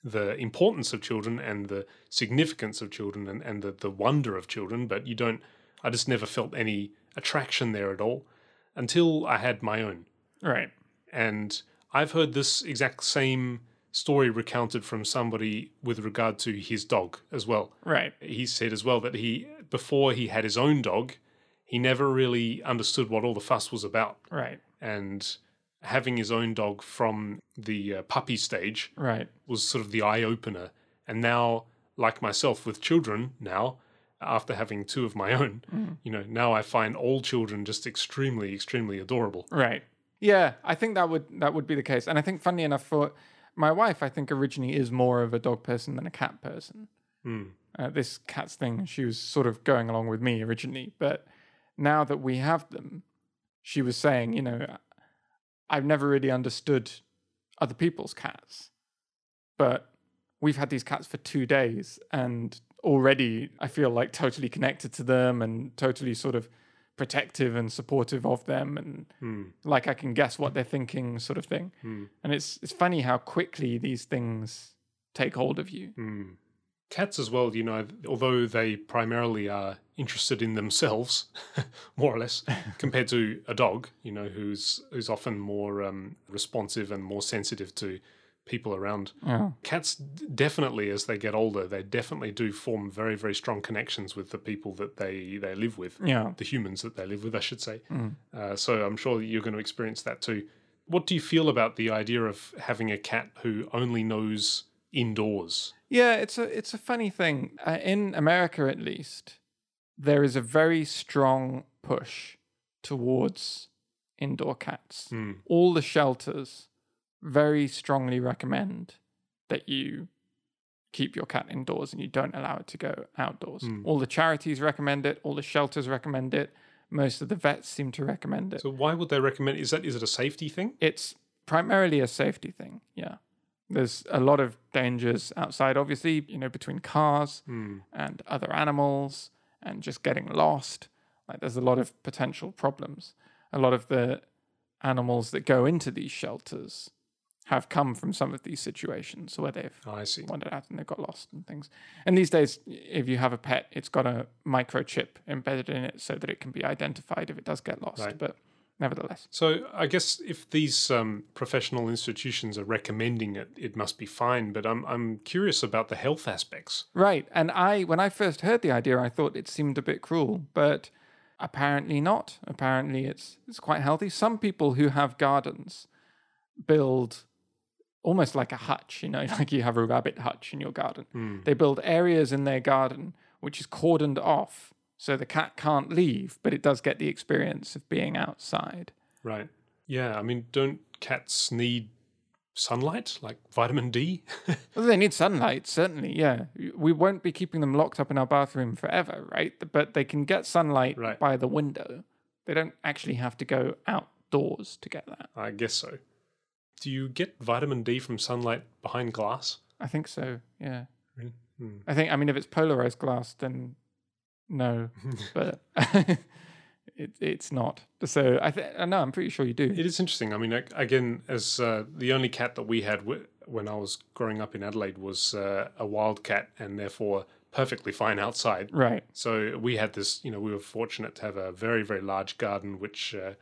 the importance of children and the significance of children and, and the, the wonder of children, but you don't, I just never felt any attraction there at all until I had my own. Right. And I've heard this exact same story recounted from somebody with regard to his dog as well. Right. He said as well that he, before he had his own dog, he never really understood what all the fuss was about. Right. And having his own dog from the uh, puppy stage Right. was sort of the eye opener. And now, like myself with children now, after having two of my (laughs) own, you know, now I find all children just extremely, extremely adorable. Right. Yeah, I think that would that would be the case. And I think funny enough for my wife, I think originally is more of a dog person than a cat person. Hmm. Uh, this cats thing, she was sort of going along with me originally, but now that we have them, she was saying, you know, I've never really understood other people's cats, but we've had these cats for two days, and already I feel like totally connected to them and totally sort of protective and supportive of them and Hmm. like I can guess what they're thinking, sort of thing. And it's it's funny how quickly these things take hold of you. Hmm. Cats as well, you know, although they primarily are interested in themselves, (laughs) more or less, (laughs) compared to a dog, you know, who's who's often more um, responsive and more sensitive to people around. Yeah. Cats definitely, as they get older, they definitely do form very, very strong connections with the people that they they live with, Yeah. the humans that they live with, I should say. Uh, so I'm sure you're going to experience that too. What do you feel about the idea of having a cat who only knows indoors? Yeah, it's a it's a funny thing. Uh, in America, at least, there is a very strong push towards indoor cats. Hmm. All the shelters very strongly recommend that you keep your cat indoors and you don't allow it to go outdoors. Hmm. All the charities recommend it. All the shelters recommend it. Most of the vets seem to recommend it. So why would they recommend? Is that is it a safety thing? it's primarily a safety thing. Yeah. There's a lot of dangers outside, obviously, you know, between cars and other animals and just getting lost. Like, there's a lot of potential problems. A lot of the animals that go into these shelters have come from some of these situations where they've Oh, I see. wandered out and they've got lost and things. And these days, if you have a pet, it's got a microchip embedded in it so that it can be identified if it does get lost. Right. But nevertheless, So I guess if these um, professional institutions are recommending it, it must be fine. But I'm I'm curious about the health aspects. Right. And I, when I first heard the idea, I thought it seemed a bit cruel, but apparently not. Apparently it's it's quite healthy. Some people who have gardens build almost like a hutch, you know, (laughs) like you have a rabbit hutch in your garden. Hmm. They build areas in their garden which is cordoned off so the cat can't leave, but it does get the experience of being outside. Right. Yeah. I mean, don't cats need sunlight, like vitamin D? (laughs) Well, they need sunlight, certainly. Yeah, we won't be keeping them locked up in our bathroom forever, right? But they can get sunlight Right. by the window. They don't actually have to go outdoors to get that. I guess so. Do you get vitamin D from sunlight behind glass? I think so. Yeah, Really? Hmm. I think. I mean, if it's polarized glass, then no. (laughs) but (laughs) it, it's not. So I think no, I'm pretty sure you do. It is interesting. I mean, again, as uh, the only cat that we had w- when I was growing up in Adelaide was uh, a wild cat, and therefore perfectly fine outside. right. So we had this. You know, we were fortunate to have a very very large garden, which uh,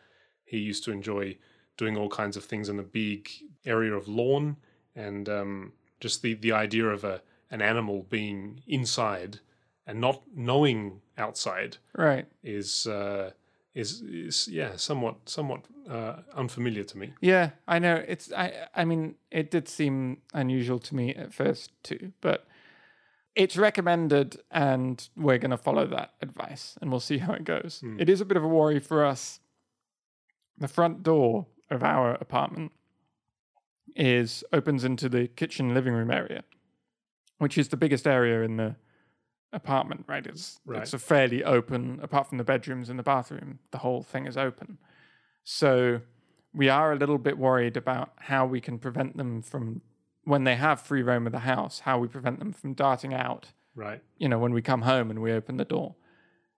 he used to enjoy doing all kinds of things in a big area of lawn, and um, just the the idea of a an animal being inside and not knowing outside Right. is uh, is is yeah somewhat somewhat uh, unfamiliar to me. Yeah, I know. It's I I mean, it did seem unusual to me at first too, but it's recommended and we're going to follow that advice and we'll see how it goes. It is a bit of a worry for us. The front door of our apartment is opens into the kitchen living room area, which is the biggest area in the apartment, right? It's Right. it's a fairly open apart from the bedrooms and the bathroom, the whole thing is open. So we are a little bit worried about how we can prevent them from when they have free roam of the house, how we prevent them from darting out, Right. you know, when we come home and we open the door.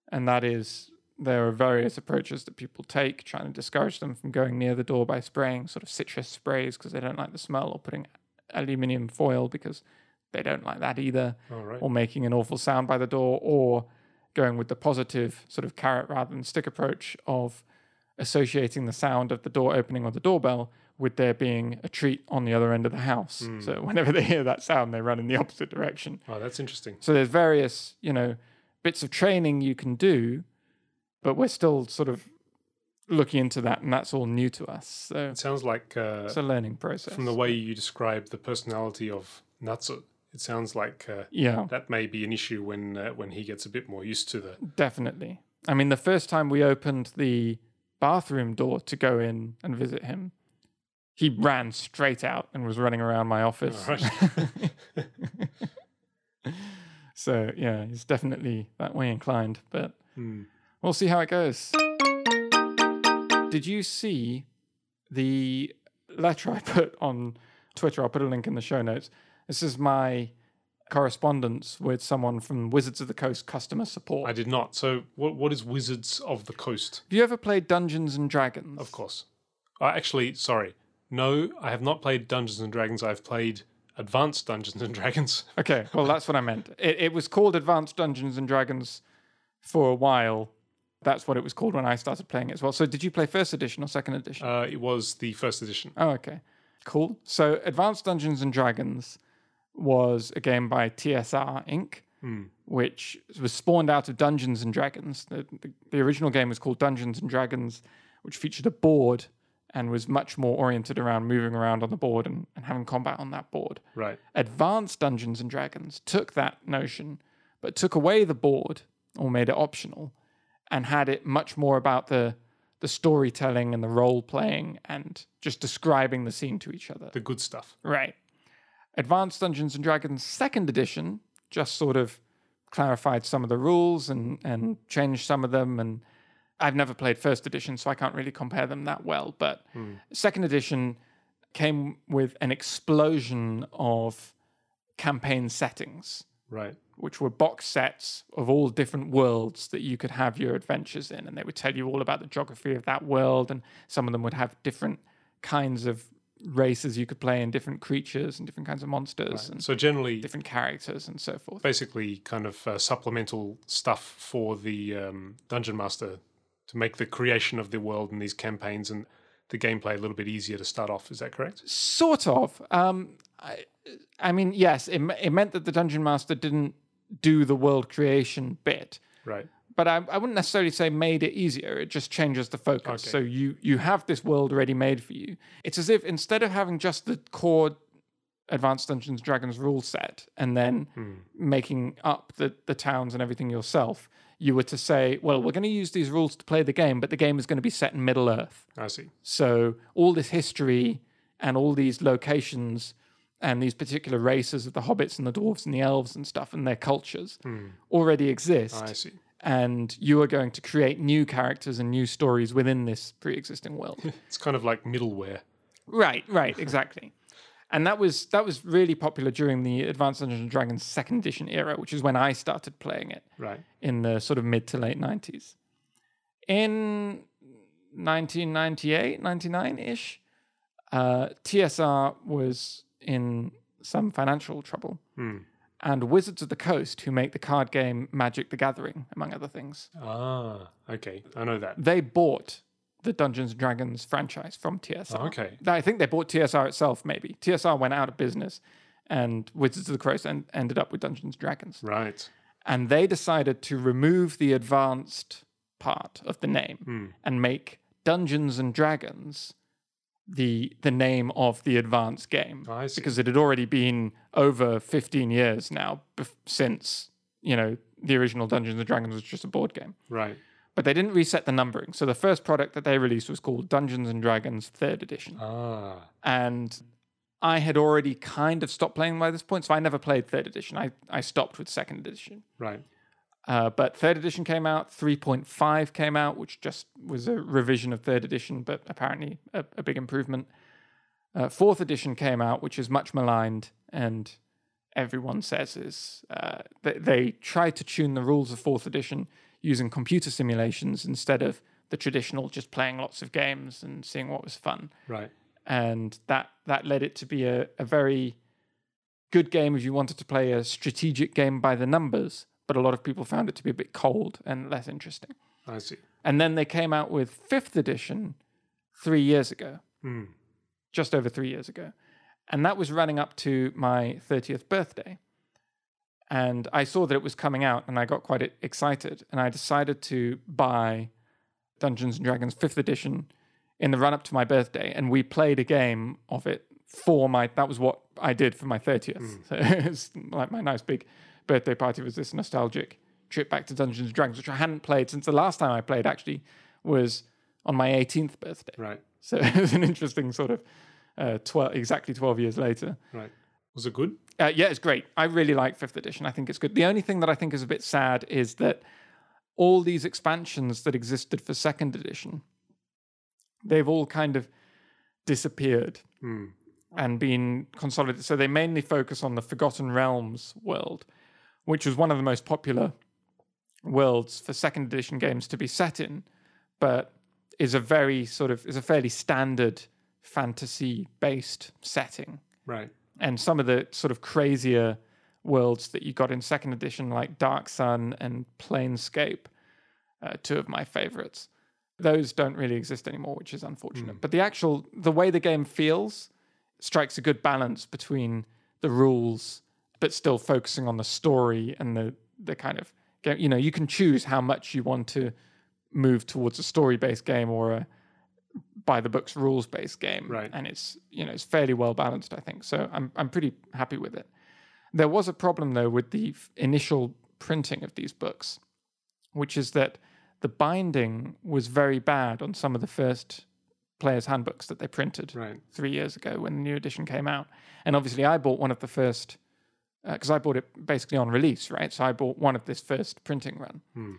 And that is there are various approaches that people take trying to discourage them from going near the door by spraying sort of citrus sprays because they don't like the smell or putting aluminium foil because they don't like that either right. or making an awful sound by the door, or going with the positive sort of carrot rather than stick approach of associating the sound of the door opening or the doorbell with there being a treat on the other end of the house. Hmm. So whenever they hear that sound, they run in the opposite direction. Oh, that's interesting. So there's various, you know, bits of training you can do, but we're still sort of looking into that, and that's all new to us. So It sounds like uh, it's a learning process. from the way you describe the personality of Natsu, it sounds like uh, yeah. that may be an issue when uh, when he gets a bit more used to the. Definitely. I mean, the first time we opened the bathroom door to go in and visit him, he ran straight out and was running around my office. Right. (laughs) so, yeah, he's definitely that way inclined, but Hmm. We'll see how it goes. Did you see the letter I put on Twitter? I'll put a link in the show notes. This is my correspondence with someone from Wizards of the Coast customer support. I did not. So, what what is Wizards of the Coast? Have you ever played Dungeons and Dragons? Of course. Uh, actually, sorry. No, I have not played Dungeons and Dragons. I've played Advanced Dungeons and Dragons. Okay, well, that's what I meant. It, it was called Advanced Dungeons and Dragons for a while. That's what it was called when I started playing it as well. So, did you play first edition or second edition? Uh, it was the first edition. oh, okay. Cool. So, Advanced Dungeons and Dragons was a game by TSR Inc., which was spawned out of Dungeons and Dragons. The, the, the original game was called Dungeons and Dragons, which featured a board and was much more oriented around moving around on the board and, and having combat on that board. Right. Advanced Dungeons and Dragons took that notion, but took away the board or made it optional, and had it much more about the the storytelling and the role playing and just describing the scene to each other. The good stuff. Right. Advanced Dungeons and Dragons second edition just sort of clarified some of the rules and and changed some of them and I've never played first edition so I can't really compare them that well but hmm. second edition came with an explosion of campaign settings Right. which were box sets of all different worlds that you could have your adventures in. And they would tell you all about the geography of that world. And some of them would have different kinds of races you could play and different creatures and different kinds of monsters and So generally, different characters and so forth. basically, kind of uh, supplemental stuff for the um, dungeon master to make the creation of the world and these campaigns and the gameplay a little bit easier to start off. Is that correct? Sort of. Um, I, I mean, yes, it, it meant that the dungeon master didn't do the world creation bit. Right. but I, I wouldn't necessarily say made it easier. It just changes the focus. So you you have this world already made for you. It's as if instead of having just the core Advanced Dungeons Dragons rule set and then hmm. making up the, the towns and everything yourself, you were to say, well, we're going to use these rules to play the game, but the game is going to be set in Middle Earth. I see. So all this history and all these locations and these particular races of the hobbits and the dwarves and the elves and stuff and their cultures already exist I see. and you are going to create new characters and new stories within this pre-existing world. (laughs) It's kind of like middleware. right, right, (laughs) exactly. And that was that was really popular during the Advanced Dungeons and Dragons second edition era, which is when I started playing it Right. in the sort of mid to late 90s. in 1998, 99 ish, uh, TSR was in some financial trouble. Hmm. And Wizards of the Coast, who make the card game Magic the Gathering, among other things, Ah, okay. I know that. they bought the Dungeons and Dragons franchise from TSR. Oh, okay. I think they bought TSR itself, maybe. TSR went out of business, and Wizards of the Coast en- ended up with Dungeons and Dragons. Right. And they decided to remove the advanced part of the name Hmm. and make Dungeons and Dragons the the name of the advanced game. Oh, because it had already been over 15 years now bef- since you know the original Dungeons and Dragons was just a board game. Right. but they didn't reset the numbering. So the first product that they released was called Dungeons and Dragons 3rd edition. Ah. and I had already kind of stopped playing by this point so I never played 3rd edition. I I stopped with 2nd edition. Right. Uh, but third edition came out, 3.5 came out, which just was a revision of third edition, but apparently a, a big improvement. Uh, fourth edition came out, which is much maligned, and everyone says is uh, they, they tried to tune the rules of fourth edition using computer simulations instead of the traditional just playing lots of games and seeing what was fun Right. and that that led it to be a, a very good game if you wanted to play a strategic game by the numbers but a lot of people found it to be a bit cold and less interesting. I see. and then they came out with fifth edition three years ago. Hmm. just over three years ago. And that was running up to my 30th birthday. And i saw that it was coming out and i got quite excited. And i decided to buy dungeons and dragons 5th edition in the run up to my birthday. And we played a game of it for my that was what i did for my 30th (laughs) so it's like my nice big birthday party was this nostalgic trip back to dungeons and dragons which i hadn't played since the last time i played actually was on my 18th birthday Right. so (laughs) it was an interesting sort of uh, 12, exactly 12 years later. Right. Was it good? Uh, yeah, it's great. I really like fifth edition. I think it's good. The only thing that I think is a bit sad is that all these expansions that existed for second edition, they've all kind of disappeared Hmm. and been consolidated. So they mainly focus on the Forgotten Realms world, which was one of the most popular worlds for second edition games to be set in, but is a very sort of is a fairly standard fantasy based setting. Right. And some of the sort of crazier worlds that you got in second edition, like Dark Sun and Planescape, uh, two of my favorites. Those don't really exist anymore, which is unfortunate. But the actual the way the game feels strikes a good balance between the rules, but still focusing on the story and the the kind of game. You know, you can choose how much you want to move towards a story based game or a by the books rules based game Right. and it's you know it's fairly well balanced i think so i'm i'm pretty happy with it there was a problem though with the f- initial printing of these books which is that the binding was very bad on some of the first players handbooks that they printed Right. three years ago when the new edition came out. And obviously, I bought one of the first because I bought it basically on release, right? So I bought one of this first printing run, Hmm.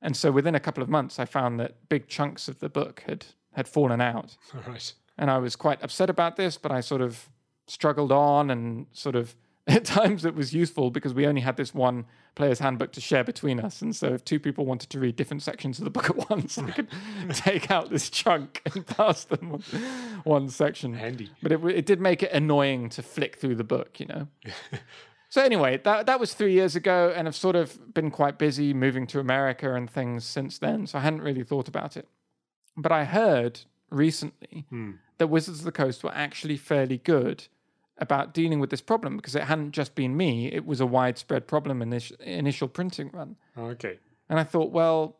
and so within a couple of months, I found that big chunks of the book had had fallen out, (laughs) right. and I was quite upset about this. But I sort of struggled on, and sort of (laughs) at times it was useful because we only had this one player's handbook to share between us, and so if two people wanted to read different sections of the book at (laughs) once, I could take out this chunk and pass them one, one section. Handy. But it, it did make it annoying to flick through the book, you know. So anyway, that that was three years ago, and I've sort of been quite busy moving to America and things since then. So I hadn't really thought about it. But I heard recently Hmm. that Wizards of the Coast were actually fairly good about dealing with this problem because it hadn't just been me; it was a widespread problem in this initial printing run. Okay. And I thought, well,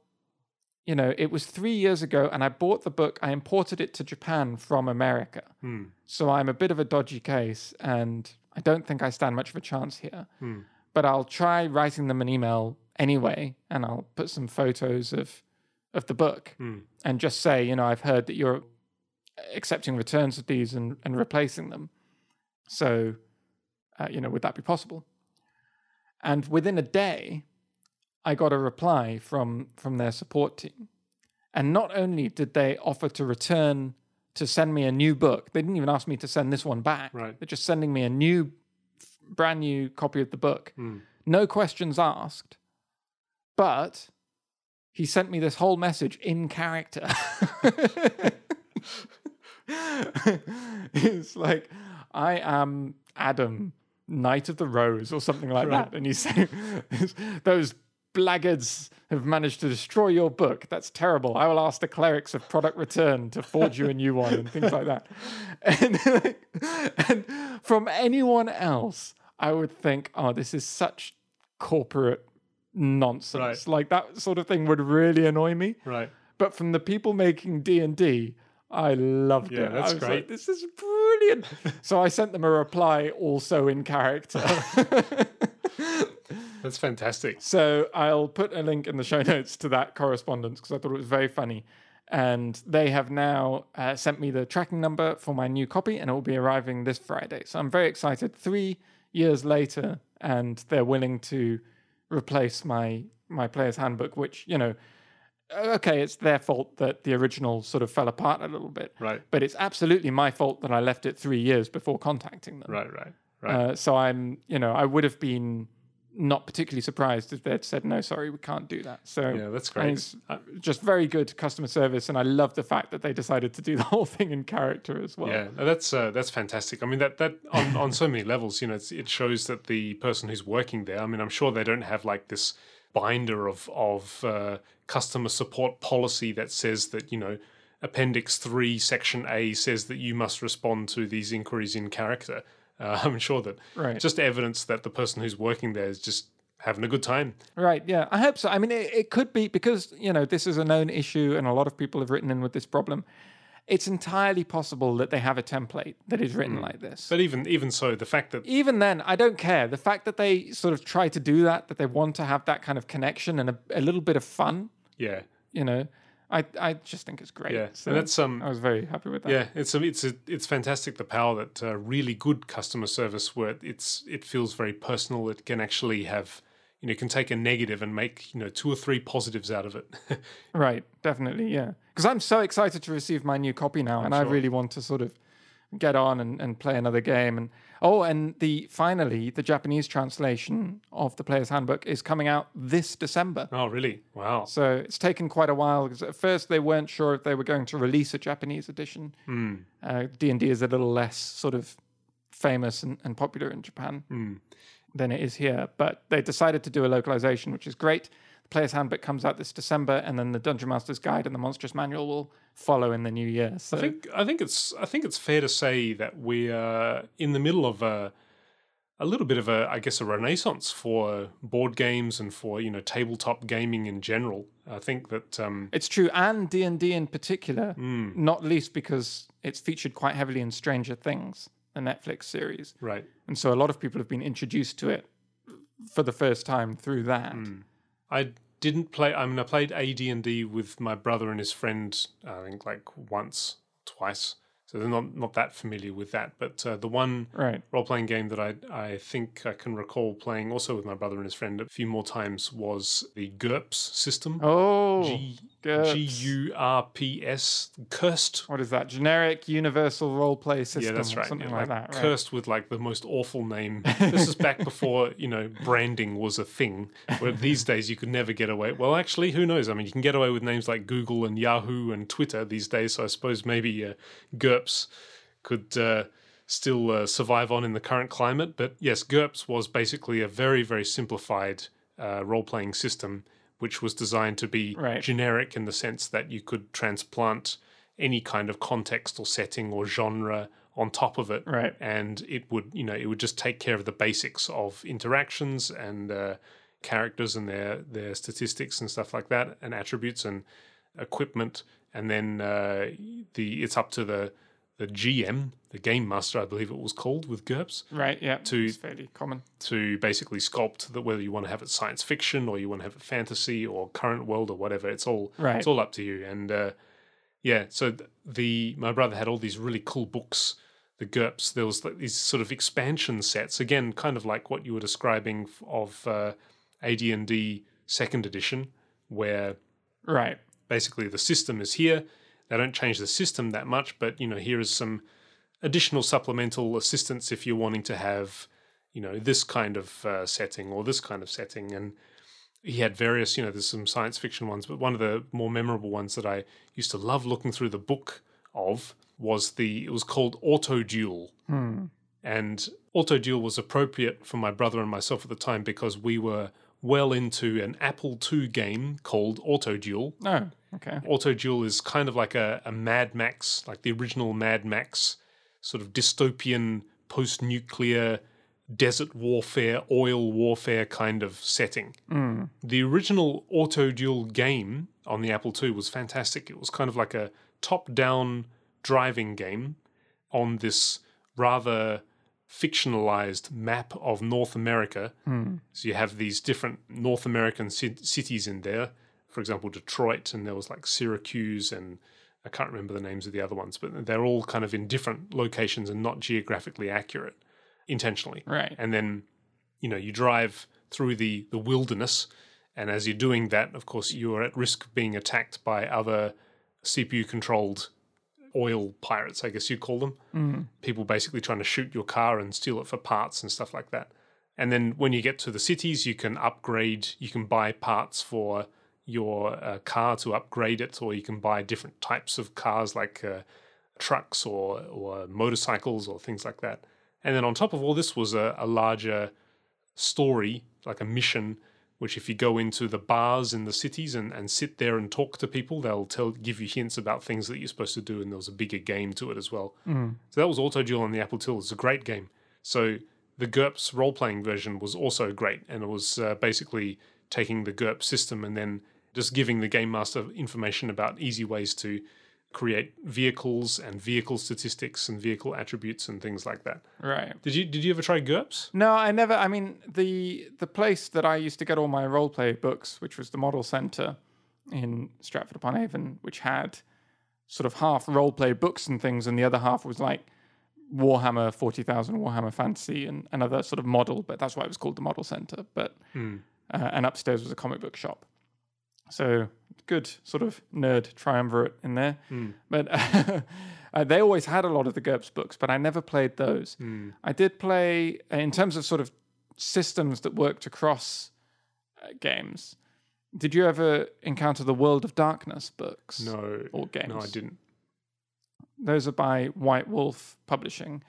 you know, it was three years ago, and I bought the book. I imported it to Japan from America. Hmm. So I'm a bit of a dodgy case, and I don't think I stand much of a chance here. Hmm. But I'll try writing them an email anyway, and I'll put some photos of of the book Hmm. and just say, you know, I've heard that you're accepting returns of these and, and replacing them. So, uh, you know, would that be possible? And within a day, I got a reply from from their support team, and not only did they offer to return to send me a new book, they didn't even ask me to send this one back. Right. They're just sending me a new, brand new copy of the book, Hmm. no questions asked. But he sent me this whole message in character. (laughs) it's like, I am Adam, Knight of the Rose, or something like Right. that. And you say, (laughs) those blackguards have managed to destroy your book. That's terrible. I will ask the clerics of product return to forge you a new one and things like that. (laughs) And, and from anyone else, I would think, oh, this is such corporate nonsense. Like that sort of thing would really annoy me. Right. But from the people making D and D, I loved Yeah, it. that's great. Like, this is brilliant. (laughs) so I sent them a reply, also in character. (laughs) That's fantastic. so I'll put a link in the show (laughs) notes to that correspondence because I thought it was very funny. And they have now uh, sent me the tracking number for my new copy, and it will be arriving this Friday. So I'm very excited. Three years later, and they're willing to replace my my player's handbook, which you know, okay, it's their fault that the original sort of fell apart a little bit. Right. But it's absolutely my fault that I left it three years before contacting them. Right. Right. Right. Uh, so I'm, you know, I would have been not particularly surprised if they'd said, no, sorry, we can't do that. So yeah, that's great. it's just very good customer service. And I love the fact that they decided to do the (laughs) whole thing in character as well. Yeah, that's uh, that's fantastic. I mean, that that on, on so many levels, you know, it's, it shows that the person who's working there. I mean, I'm sure they don't have like this binder of of uh, customer support policy that says that you know, Appendix Three, Section A says that you must respond to these inquiries in character. Uh, (laughs) I'm sure that Right. just evidence that the person who's working there is just having a good time. Right. Yeah. I hope so. I mean, it, it could be because, you know, this is a known issue and a lot of people have written in with this problem. It's entirely possible that they have a template that is written like this. But even even so, the fact that even then, I don't care. The fact that they sort of try to do that, that they want to have that kind of connection and a, a little bit of fun, yeah you know, I I just think it's great. yeah, So and that's um I was very happy with that. Yeah, it's a, it's a, it's fantastic the power that uh, really good customer service where it's it feels very personal. It can actually have you know can take a negative and make you know two or three positives out of it. (laughs) Right. Definitely. Yeah. Because I'm so excited to receive my new copy now, and I really want to sort of get on and, and play another game. And oh, and the finally the Japanese translation of the Player's Handbook is coming out this December. oh, really? Wow. So it's taken quite a while because at first they weren't sure if they were going to release a Japanese edition. Hmm. Uh, D and D is a little less sort of famous and, and popular in Japan Hmm. than it is here, but they decided to do a localization, which is great. Player's Handbook comes out this December, and then the Dungeon Master's Guide and the Monstrous Manual will follow in the new year. So I think I think it's I think it's fair to say that we are in the middle of a a little bit of a I guess a renaissance for board games and for you know tabletop gaming in general. I think that um, it's true, and D and D in particular, Hmm. not least because it's featured quite heavily in Stranger Things, the Netflix series. right And so a lot of people have been introduced to it for the first time through that. I didn't play. I mean, I played AD and D with my brother and his friend. I think like once, twice. So they're not not that familiar with that. But uh, the one Right. role playing game that I I think I can recall playing also with my brother and his friend a few more times was the GURPS system. Oh, G U R P S cursed. what is that? Generic universal role play system Yeah, that's right. something yeah, like, that. Right? Cursed with like the most awful name. (laughs) this is back before you know branding was a thing. Where these days you could never get away. Well, actually, who knows? I mean, you can get away with names like Google and Yahoo and Twitter these days. So I suppose maybe uh, GURPS could uh, still uh, survive on in the current climate. But yes, GURPS was basically a very very simplified uh, role playing system. Which was designed to be Right. generic in the sense that you could transplant any kind of context or setting or genre on top of it Right. and it would you know it would just take care of the basics of interactions and uh, characters and their their statistics and stuff like that and attributes and equipment and then uh, the it's up to the the GM the game master I believe it was called with GURPS Right. Yeah. To- it's fairly common. to basically sculpt that whether you want to have it science fiction or you want to have it fantasy or current world or whatever it's all Right. it's all up to you and uh, yeah so the my brother had all these really cool books the GURPS there was like these sort of expansion sets again kind of like what you were describing of uh, AD&D second edition where Right. basically the system is here they don't change the system that much but you know here is some additional supplemental assistance if you're wanting to have you know this kind of uh, setting or this kind of setting and he had various, you know, there's some science fiction ones, but one of the more memorable ones that I used to love looking through the book of was the, it was called Autoduel. And Autoduel was appropriate for my brother and myself at the time because we were well into an Apple II game called Autoduel. Oh, okay. Autoduel is kind of like a, a Mad Max, like the original Mad Max, sort of dystopian, post nuclear, desert warfare, oil warfare kind of setting. Hmm. The original Autoduel game on the Apple II was fantastic. It was kind of like a top down driving game on this rather fictionalized map of North America. Hmm. So you have these different North American ci- cities in there. For example, Detroit, and there was like Syracuse, and I can't remember the names of the other ones, but they're all kind of in different locations and not geographically accurate intentionally. Right. And then, you know, you drive through the the wilderness, and as you're doing that, of course, you are at risk of being attacked by other CPU controlled oil pirates, I guess you'd call them. People basically trying to shoot your car and steal it for parts and stuff like that. And then when you get to the cities, you can upgrade, you can buy parts for your uh, car to upgrade it, or you can buy different types of cars like uh, trucks or, or motorcycles or things like that. And then on top of all this was a, a larger story, like a mission, which if you go into the bars in the cities and, and sit there and talk to people, they'll tell give you hints about things that you're supposed to do, and there was a bigger game to it as well. So that was Autoduel on the Apple II. It's a great game. So the GURPS role playing version was also great, and it was uh, basically taking the GURPS system and then just giving the game master information about easy ways to create vehicles and vehicle statistics and vehicle attributes and things like that. Right. Did you did you ever try GURPS? No, I never. I mean, the the place that I used to get all my roleplay books, which was the Model Centre in Stratford upon Avon, which had sort of half roleplay books and things, and the other half was like Warhammer forty thousand, Warhammer Fantasy, and another sort of model. But that's why it was called the Model Centre. But uh, and upstairs was a comic book shop. So good sort of nerd triumvirate in there. But (laughs) uh, they always had a lot of the GURPS books, but I never played those. I did play, in terms of sort of systems that worked across uh, games, did you ever encounter the World of Darkness books? No, Or games? no, I didn't. Those are by White Wolf Publishing,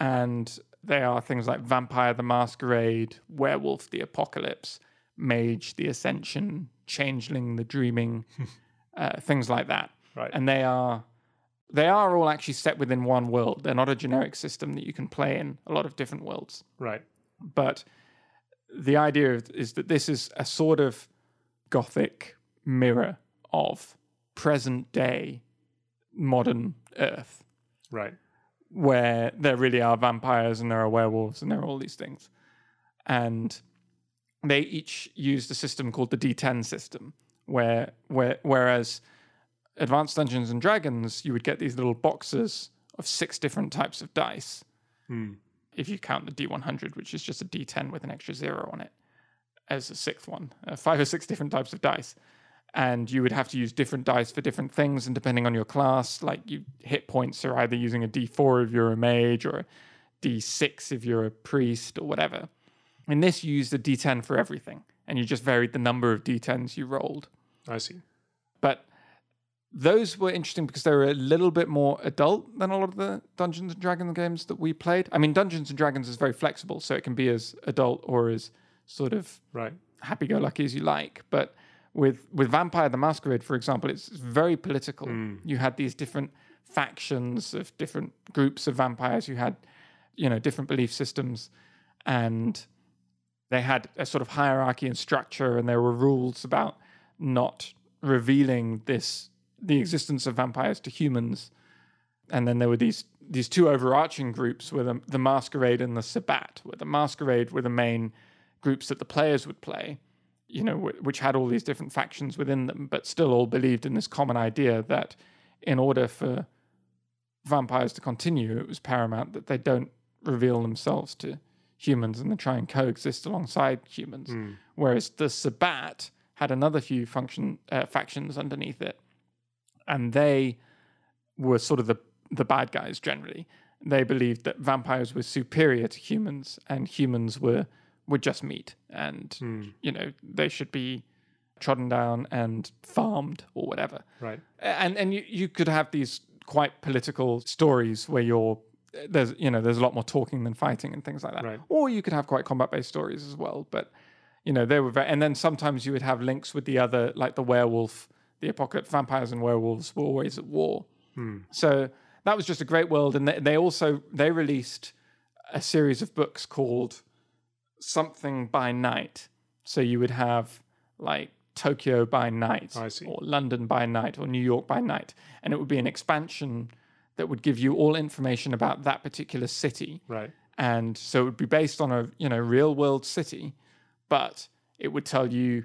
and they are things like Vampire the Masquerade, Werewolf the Apocalypse, Mage the Ascension, Changeling the Dreaming, (laughs) uh, things like that. Right. And they are they are all actually set within one world. They're not a generic system that you can play in a lot of different worlds. Right. But the idea is that this is a sort of gothic mirror of present day modern Earth Right. where there really are vampires and there are werewolves and there are all these things. And they each used a system called the D10 system, where where whereas Advanced Dungeons and Dragons, you would get these little boxes of six different types of dice. If you count the D100, which is just a D10 with an extra zero on it, as a sixth one, uh, five or six different types of dice. And you would have to use different dice for different things, and depending on your class, like you hit points are either using a D4 if you're a mage or a D6 if you're a priest or whatever. In this, you used a D10 for everything, and you just varied the number of D10s you rolled. I see. But those were interesting because they were a little bit more adult than a lot of the Dungeons and Dragons games that we played. I mean, Dungeons and Dragons is very flexible, so it can be as adult or as sort of Right. happy-go-lucky as you like. But with with Vampire the Masquerade, for example, it's very political. Hmm. You had these different factions of different groups of vampires. You had, you know, different belief systems, and they had a sort of hierarchy and structure, and there were rules about not revealing this the existence of vampires to humans. And then there were these these two overarching groups, were the, the Masquerade and the Sabbat, where the Masquerade were the main groups that the players would play, you know, wh- which had all these different factions within them, but still all believed in this common idea that in order for vampires to continue, it was paramount that they don't reveal themselves to humans and they try and coexist alongside humans. Whereas the Sabbat had another few function uh, factions underneath it, and they were sort of the the bad guys generally. They believed that vampires were superior to humans, and humans were were just meat, and Hmm. you know they should be trodden down and farmed or whatever. Right. And and you, you could have these quite political stories where you're there's you know there's a lot more talking than fighting and things like that. Right. Or you could have quite combat based stories as well. But you know they were very, and then sometimes you would have links with the other like the werewolf, the apocalypse vampires and werewolves were always at war. Hmm. So that was just a great world, and they, they also they released a series of books called something by night. So you would have like Tokyo by night, or London by night, or New York by night, and it would be an expansion that would give you all information about that particular city. Right. And so it would be based on a you know real world city, but it would tell you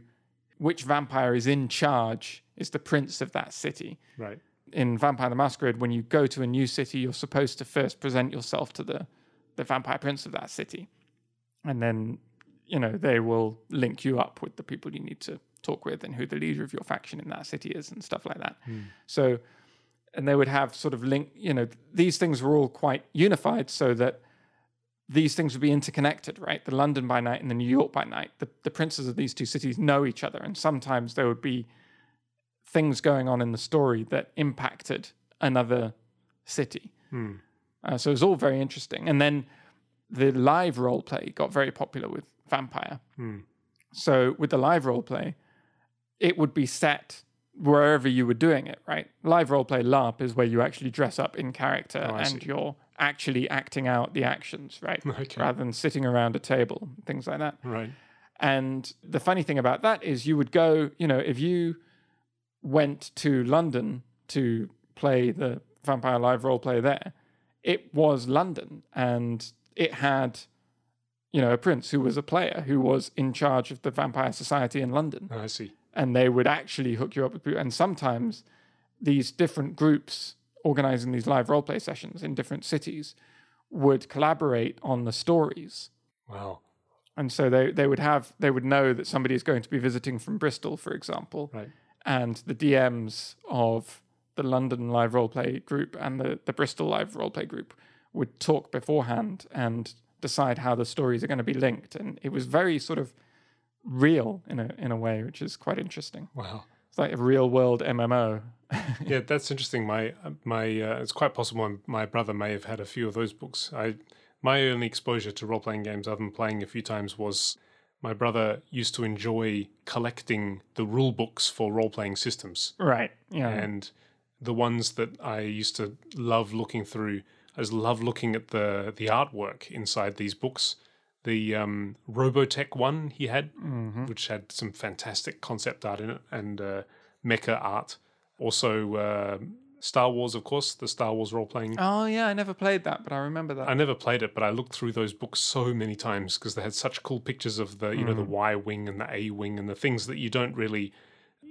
which vampire is in charge, is the prince of that city Right. in Vampire the Masquerade, when you go to a new city, you're supposed to first present yourself to the the vampire prince of that city, and then you know they will link you up with the people you need to talk with and who the leader of your faction in that city is and stuff like that. Hmm. So, and they would have sort of link. You know, these things were all quite unified, so that these things would be interconnected, right? The London by night and the New York by night. The the princes of these two cities know each other, and sometimes there would be things going on in the story that impacted another city. Hmm. Uh, so it was all very interesting. And then the live role play got very popular with Vampire. Hmm. So with the live role play, it would be set wherever you were doing it, right? Live role play LARP is where you actually dress up in character Oh, and see. you're actually acting out the actions, right? (laughs) Okay. Rather than sitting around a table, things like that. Right. And the funny thing about that is you would go, you know, if you went to London to play the Vampire Live role play there, it was London and it had, you know, a prince who was a player who was in charge of the Vampire Society in London. I see. And they would actually hook you up with people. And sometimes these different groups organizing these live role play sessions in different cities would collaborate on the stories Wow. and so they, they would have they would know that somebody is going to be visiting from Bristol, for example, Right. and the DMs of the London live roleplay group and the, the Bristol live roleplay group would talk beforehand and decide how the stories are going to be linked, and it was very sort of real in a in a way, which is quite interesting. Wow. It's like a real world MMO. (laughs) Yeah, that's interesting. My my uh, it's quite possible my brother may have had a few of those books. I my only exposure to role playing games, other than playing a few times, was my brother used to enjoy collecting the rule books for role playing systems, right. Yeah. and the ones that I used to love looking through. I just love looking at the the artwork inside these books. The um, Robotech one he had, which had some fantastic concept art in it and uh, mecha art. Also, uh, Star Wars, of course, the Star Wars role playing. oh yeah, I never played that, but I remember that. I never played it, but I looked through those books so many times because they had such cool pictures of the, you know, the Y wing and the A wing and the things that you don't really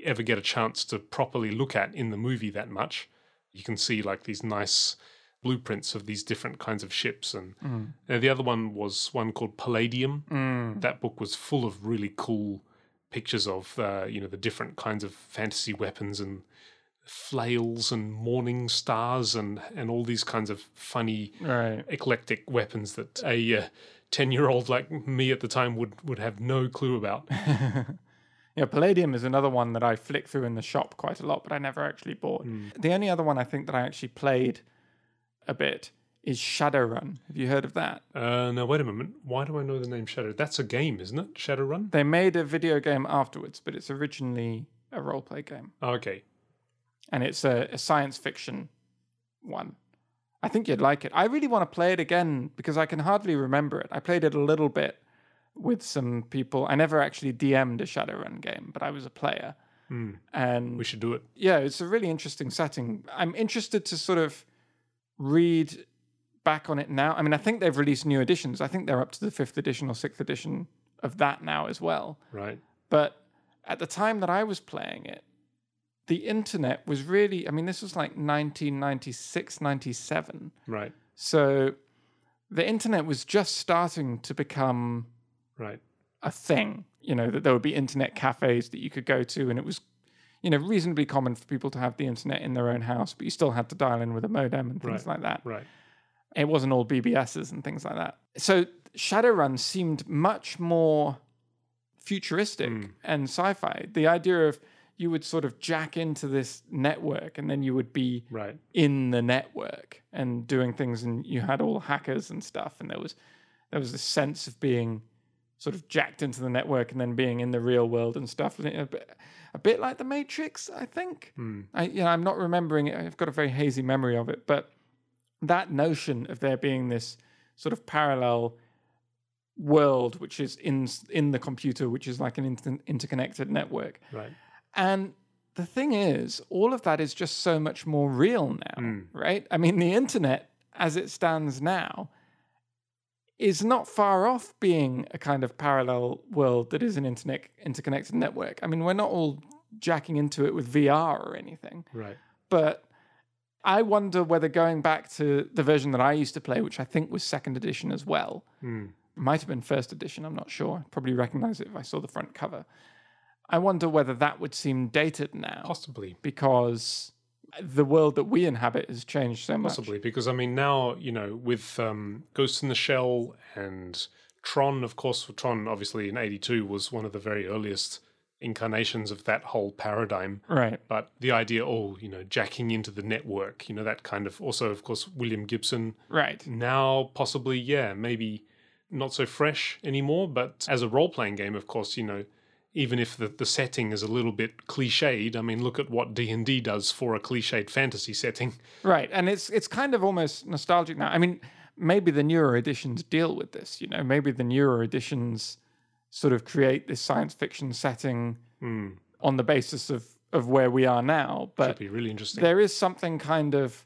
ever get a chance to properly look at in the movie that much. You can see like these nice blueprints of these different kinds of ships, and uh, the other one was one called Palladium. Mm. That book was full of really cool pictures of, uh, you know, the different kinds of fantasy weapons and flails and morning stars and and all these kinds of funny Right. eclectic weapons that a uh, 10 year old like me at the time would would have no clue about (laughs) Yeah, Palladium is another one that I flick through in the shop quite a lot, but I never actually bought. The only other one I think that I actually played a bit is Shadowrun. Have you heard of that? uh now wait a moment why do i know the name shadow that's a game isn't it shadowrun They made a video game afterwards, but it's originally a role play game. oh, okay And it's a, a science fiction one. I think you'd like it. I really want to play it again because I can hardly remember it. I played it a little bit with some people. I never actually DM'd a Shadowrun game, but I was a player. And we should do it yeah, it's a really interesting setting. I'm interested to sort of read back on it now. I mean, I think they've released new editions. I think they're up to the fifth edition or sixth edition of that now as well. right But at the time that I was playing it, the internet was really, I mean, this was like 1996, 97. right So the internet was just starting to become right a thing. You know, that there would be internet cafes that you could go to, and it was, you know, reasonably common for people to have the internet in their own house, but you still had to dial in with a modem and things Right. like that. right It wasn't all BBSs and things like that. So Shadowrun seemed much more futuristic hmm. and sci-fi. The idea of you would sort of jack into this network and then you would be Right. in the network and doing things and you had all hackers and stuff and there was there was this sense of being sort of jacked into the network and then being in the real world and stuff a bit, like the matrix i think. Hmm. I you know i'm not remembering it. I've got a very hazy memory of it but that notion of there being this sort of parallel world which is in in the computer which is like an inter- interconnected network. Right. and the thing is, all of that is just so much more real now, hmm. right? I mean, the internet as it stands now is not far off being a kind of parallel world that is an internet interconnected network. I mean, we're not all jacking into it with VR or anything, Right. but I wonder whether going back to the version that I used to play, which I think was second edition as well, hmm. might have been first edition, I'm not sure. I'd probably recognize it if I saw the front cover. I wonder whether that would seem dated now Possibly. because the world that we inhabit has changed so much. Possibly, because I mean, now you know, with um, Ghost in the Shell and Tron, of course, Tron obviously in '82 was one of the very earliest incarnations of that whole paradigm. Right. But the idea, oh, you know, jacking into the network, you know, that kind of. Also, of course, William Gibson. Right. Now, possibly, yeah, maybe not so fresh anymore. But as a role-playing game, of course, you know, even if the, the setting is a little bit cliched, I mean, look at what D and D does for a cliched fantasy setting. Right. And it's it's kind of almost nostalgic now. I mean, maybe the newer editions deal with this, you know, maybe the newer editions sort of create this science fiction setting hmm. on the basis of of where we are now. But Should be really interesting. there is something kind of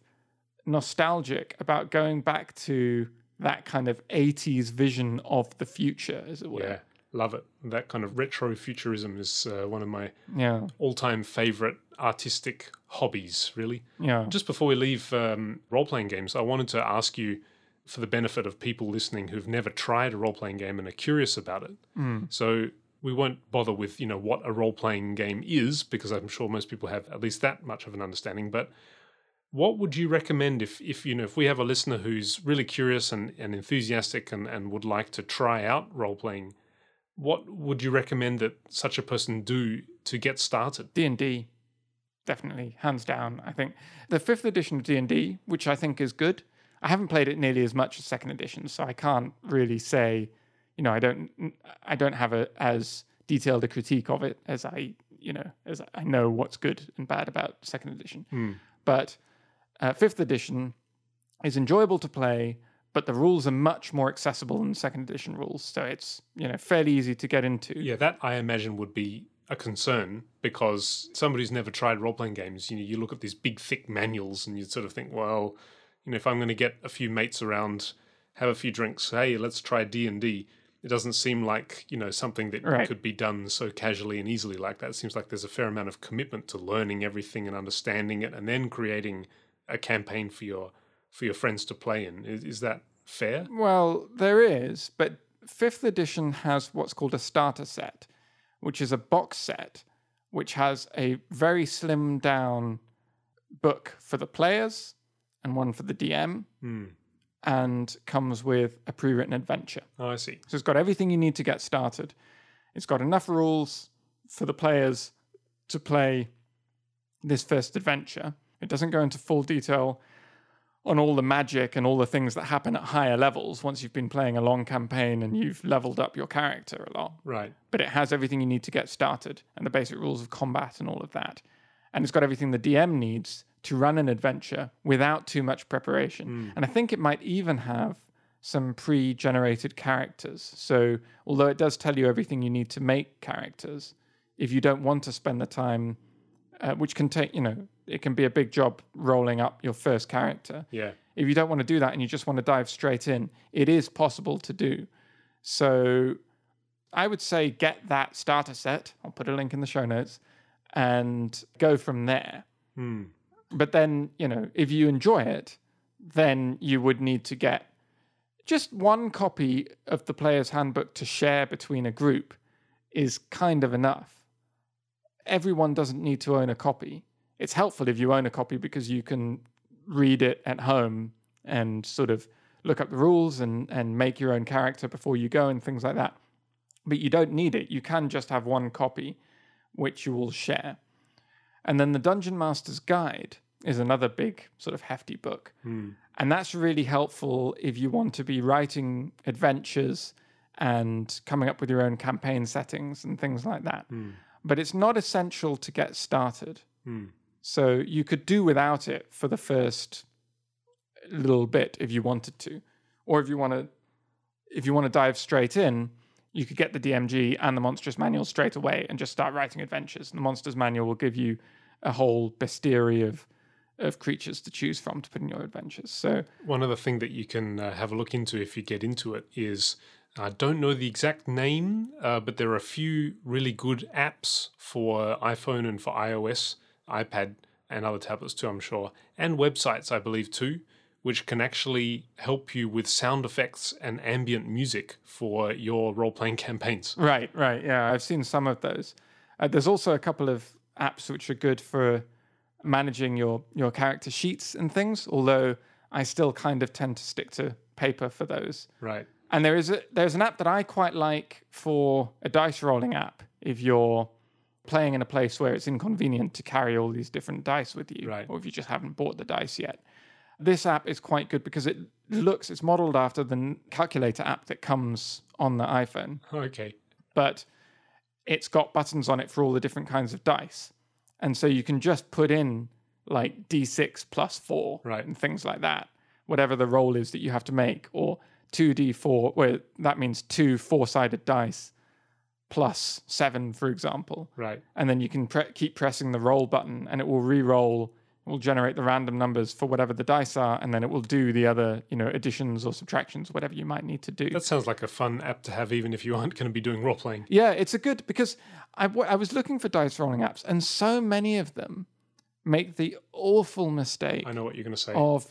nostalgic about going back to that kind of 80s vision of the future, as it were. Yeah, love it. That kind of retro futurism is uh, one of my Yeah. all time favorite artistic hobbies, really. Yeah. Just before we leave um, role playing games, I wanted to ask you for the benefit of people listening who've never tried a role playing game and are curious about it. So we won't bother with you know what a role playing game is because I'm sure most people have at least that much of an understanding. But what would you recommend if if you know if we have a listener who's really curious and, and enthusiastic and, and would like to try out role playing? What would you recommend that such a person do to get started? D&D definitely hands down. I think the 5th edition of D&D, which I think is good. I haven't played it nearly as much as second edition, so I can't really say, you know, I don't I don't have a as detailed a critique of it as I, you know, as I know what's good and bad about second edition. But uh, 5th edition is enjoyable to play, but the rules are much more accessible than second edition rules, so it's, you know, fairly easy to get into. Yeah, that I imagine would be a concern because somebody who's never tried role playing games, you know, you look at these big thick manuals and you sort of think, well, you know, if I'm going to get a few mates around, have a few drinks, hey, let's try D and D. It doesn't seem like you know something that Right. could be done so casually and easily like that. It seems like there's a fair amount of commitment to learning everything and understanding it, and then creating a campaign for your for your friends to play in. Is, is that fair? Well, there is, but fifth edition has what's called a starter set, which is a box set which has a very slim down book for the players and one for the DM, hmm. and comes with a pre written adventure. Oh, I see. So it's got everything you need to get started. It's got enough rules for the players to play this first adventure. It doesn't go into full detail on all the magic and all the things that happen at higher levels once you've been playing a long campaign and you've leveled up your character a lot. Right. But it has everything you need to get started and the basic rules of combat and all of that. And it's got everything the DM needs to run an adventure without too much preparation. Hmm. And I think it might even have some pre generated characters. So, although it does tell you everything you need to make characters, if you don't want to spend the time, uh, which can take, you know, it can be a big job rolling up your first character. Yeah. If you don't want to do that and you just want to dive straight in, it is possible to do. So I would say get that starter set. I'll put a link in the show notes and go from there. But then, you know, if you enjoy it, then you would need to get just one copy of the player's handbook to share between a group is kind of enough. Everyone doesn't need to own a copy. It's helpful if you own a copy because you can read it at home and sort of look up the rules and and make your own character before you go and things like that. But you don't need it. You can just have one copy, which you will share. And then the Dungeon Master's Guide is another big sort of hefty book. Hmm. And that's really helpful if you want to be writing adventures and coming up with your own campaign settings and things like that. Hmm. But it's not essential to get started. So you could do without it for the first little bit if you wanted to. Or if you want to if you want to dive straight in, you could get the DMG and the Monstrous Manual straight away and just start writing adventures. And the Monsters Manual will give you a whole bestiary of of creatures to choose from to put in your adventures. So One other thing that you can uh, have a look into if you get into it is I don't know the exact name, uh, but there are a few really good apps for iPhone and for iOS, iPad, and other tablets too, I'm sure, and websites, I believe, too, which can actually help you with sound effects and ambient music for your role playing (laughs) campaigns. Right, right. Yeah, I've seen some of those. Uh, there's also a couple of apps which are good for managing your your character sheets and things. Although I still kind of tend to stick to paper for those. Right. And there is a, there's an app that I quite like for a dice rolling app. If you're playing in a place where it's inconvenient to carry all these different dice with you, Right. or if you just haven't bought the dice yet, this app is quite good because it looks it's modeled after the calculator app that comes on the iPhone Okay. but it's got buttons on it for all the different kinds of dice. And so you can just put in like D6 plus four Right. and things like that, whatever the roll is that you have to make, or 2D4, well, that means two four sided dice plus seven, for example. Right. And then you can pre- keep pressing the roll button and it will re roll. It will generate the random numbers for whatever the dice are, and then it will do the other, you know, additions or subtractions, whatever you might need to do. That sounds like a fun app to have, even if you aren't going to be doing role playing. Yeah, it's a good because I, w- I was looking for dice rolling apps, and so many of them make the awful mistake I know what you're going to say. of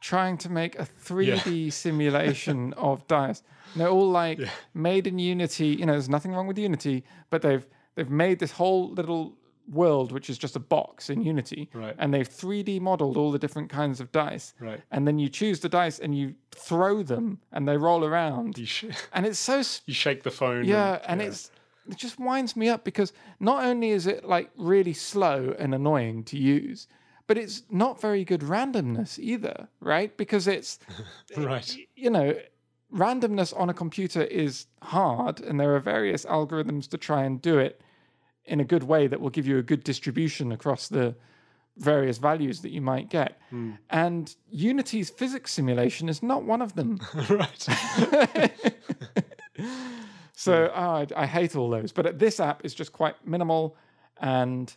trying to make a 3D (laughs) simulation of dice. And they're all like made in Unity. You know, there's nothing wrong with Unity, but they've they've made this whole little world which is just a box in Unity, Right. and they've 3D modeled all the different kinds of dice. Right. And then you choose the dice and you throw them, and they roll around, You, sh- and it's so s- (laughs) you shake the phone. yeah, and it's it just winds me up because not only is it like really slow and annoying to use, but it's not very good randomness either, right? Because it's (laughs) right. you know, randomness on a computer is hard and there are various algorithms to try and do it in a good way that will give you a good distribution across the various values that you might get. Hmm. And Unity's physics simulation is not one of them. (laughs) right. (laughs) So oh, I, I hate all those. But this app is just quite minimal and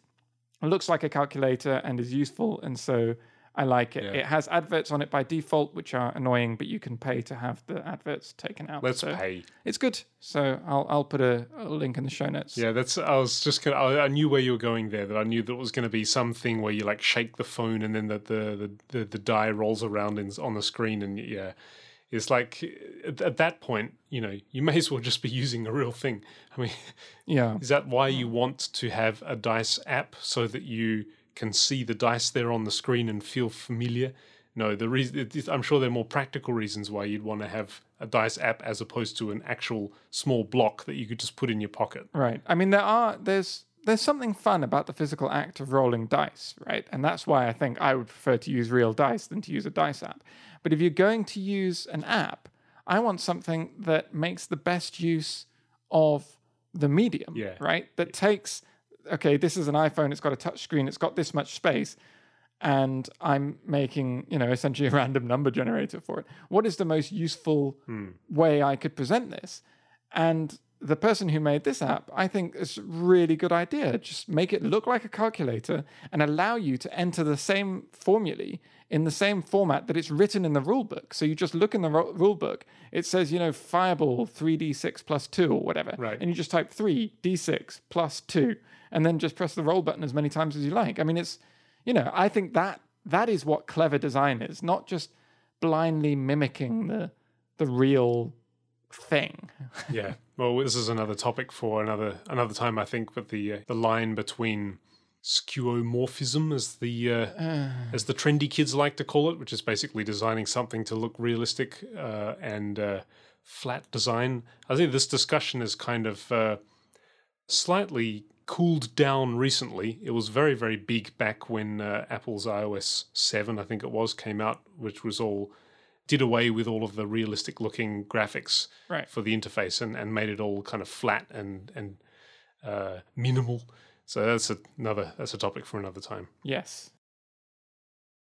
looks like a calculator and is useful. And so I like it. Yeah. It has adverts on it by default, which are annoying, but you can pay to have the adverts taken out. Let's so pay. It's good. So I'll I'll put a, a link in the show notes. Yeah, that's. I was just gonna. I, I knew where you were going there. That I knew that it was going to be something where you like shake the phone and then the the the, the, the die rolls around in, on the screen and yeah, it's like at, at that point, you know, you may as well just be using a real thing. I mean, Yeah. is that why you want to have a dice app so that you can see the dice there on the screen and feel familiar? No, the reason I'm sure there are more practical reasons why you'd want to have a dice app as opposed to an actual small block that you could just put in your pocket. Right. I mean, there are there's there's something fun about the physical act of rolling dice, right? And that's why I think I would prefer to use real dice than to use a dice app. But if you're going to use an app, I want something that makes the best use of the medium, Yeah. right? That takes okay, this is an iPhone, it's got a touch screen, it's got this much space, and I'm making, you know, essentially a (laughs) random number generator for it. What is the most useful hmm. way I could present this? And the person who made this app, I think, is a really good idea. Just make it look like a calculator and allow you to enter the same formulae in the same format that it's written in the rule book. So you just look in the ro- rule book, it says, you know, fireball 3d6 plus 2 or whatever. Right. And you just type 3d6 plus 2 and then just press the roll button as many times as you like. I mean, it's, you know, I think that that is what clever design is, not just blindly mimicking the the real thing. yeah. Well, this is another topic for another another time, I think. But the uh, the line between skeuomorphism, as the uh, as the trendy kids like to call it, which is basically designing something to look realistic uh, and uh, flat design. I think this discussion is kind of uh, slightly cooled down recently. It was very very big back when uh, Apple's iOS seven, I think it was, came out, which was all did away with all of the realistic looking graphics Right. for the interface and, and made it all kind of flat and and uh, minimal. So that's another that's a topic for another time. Yes.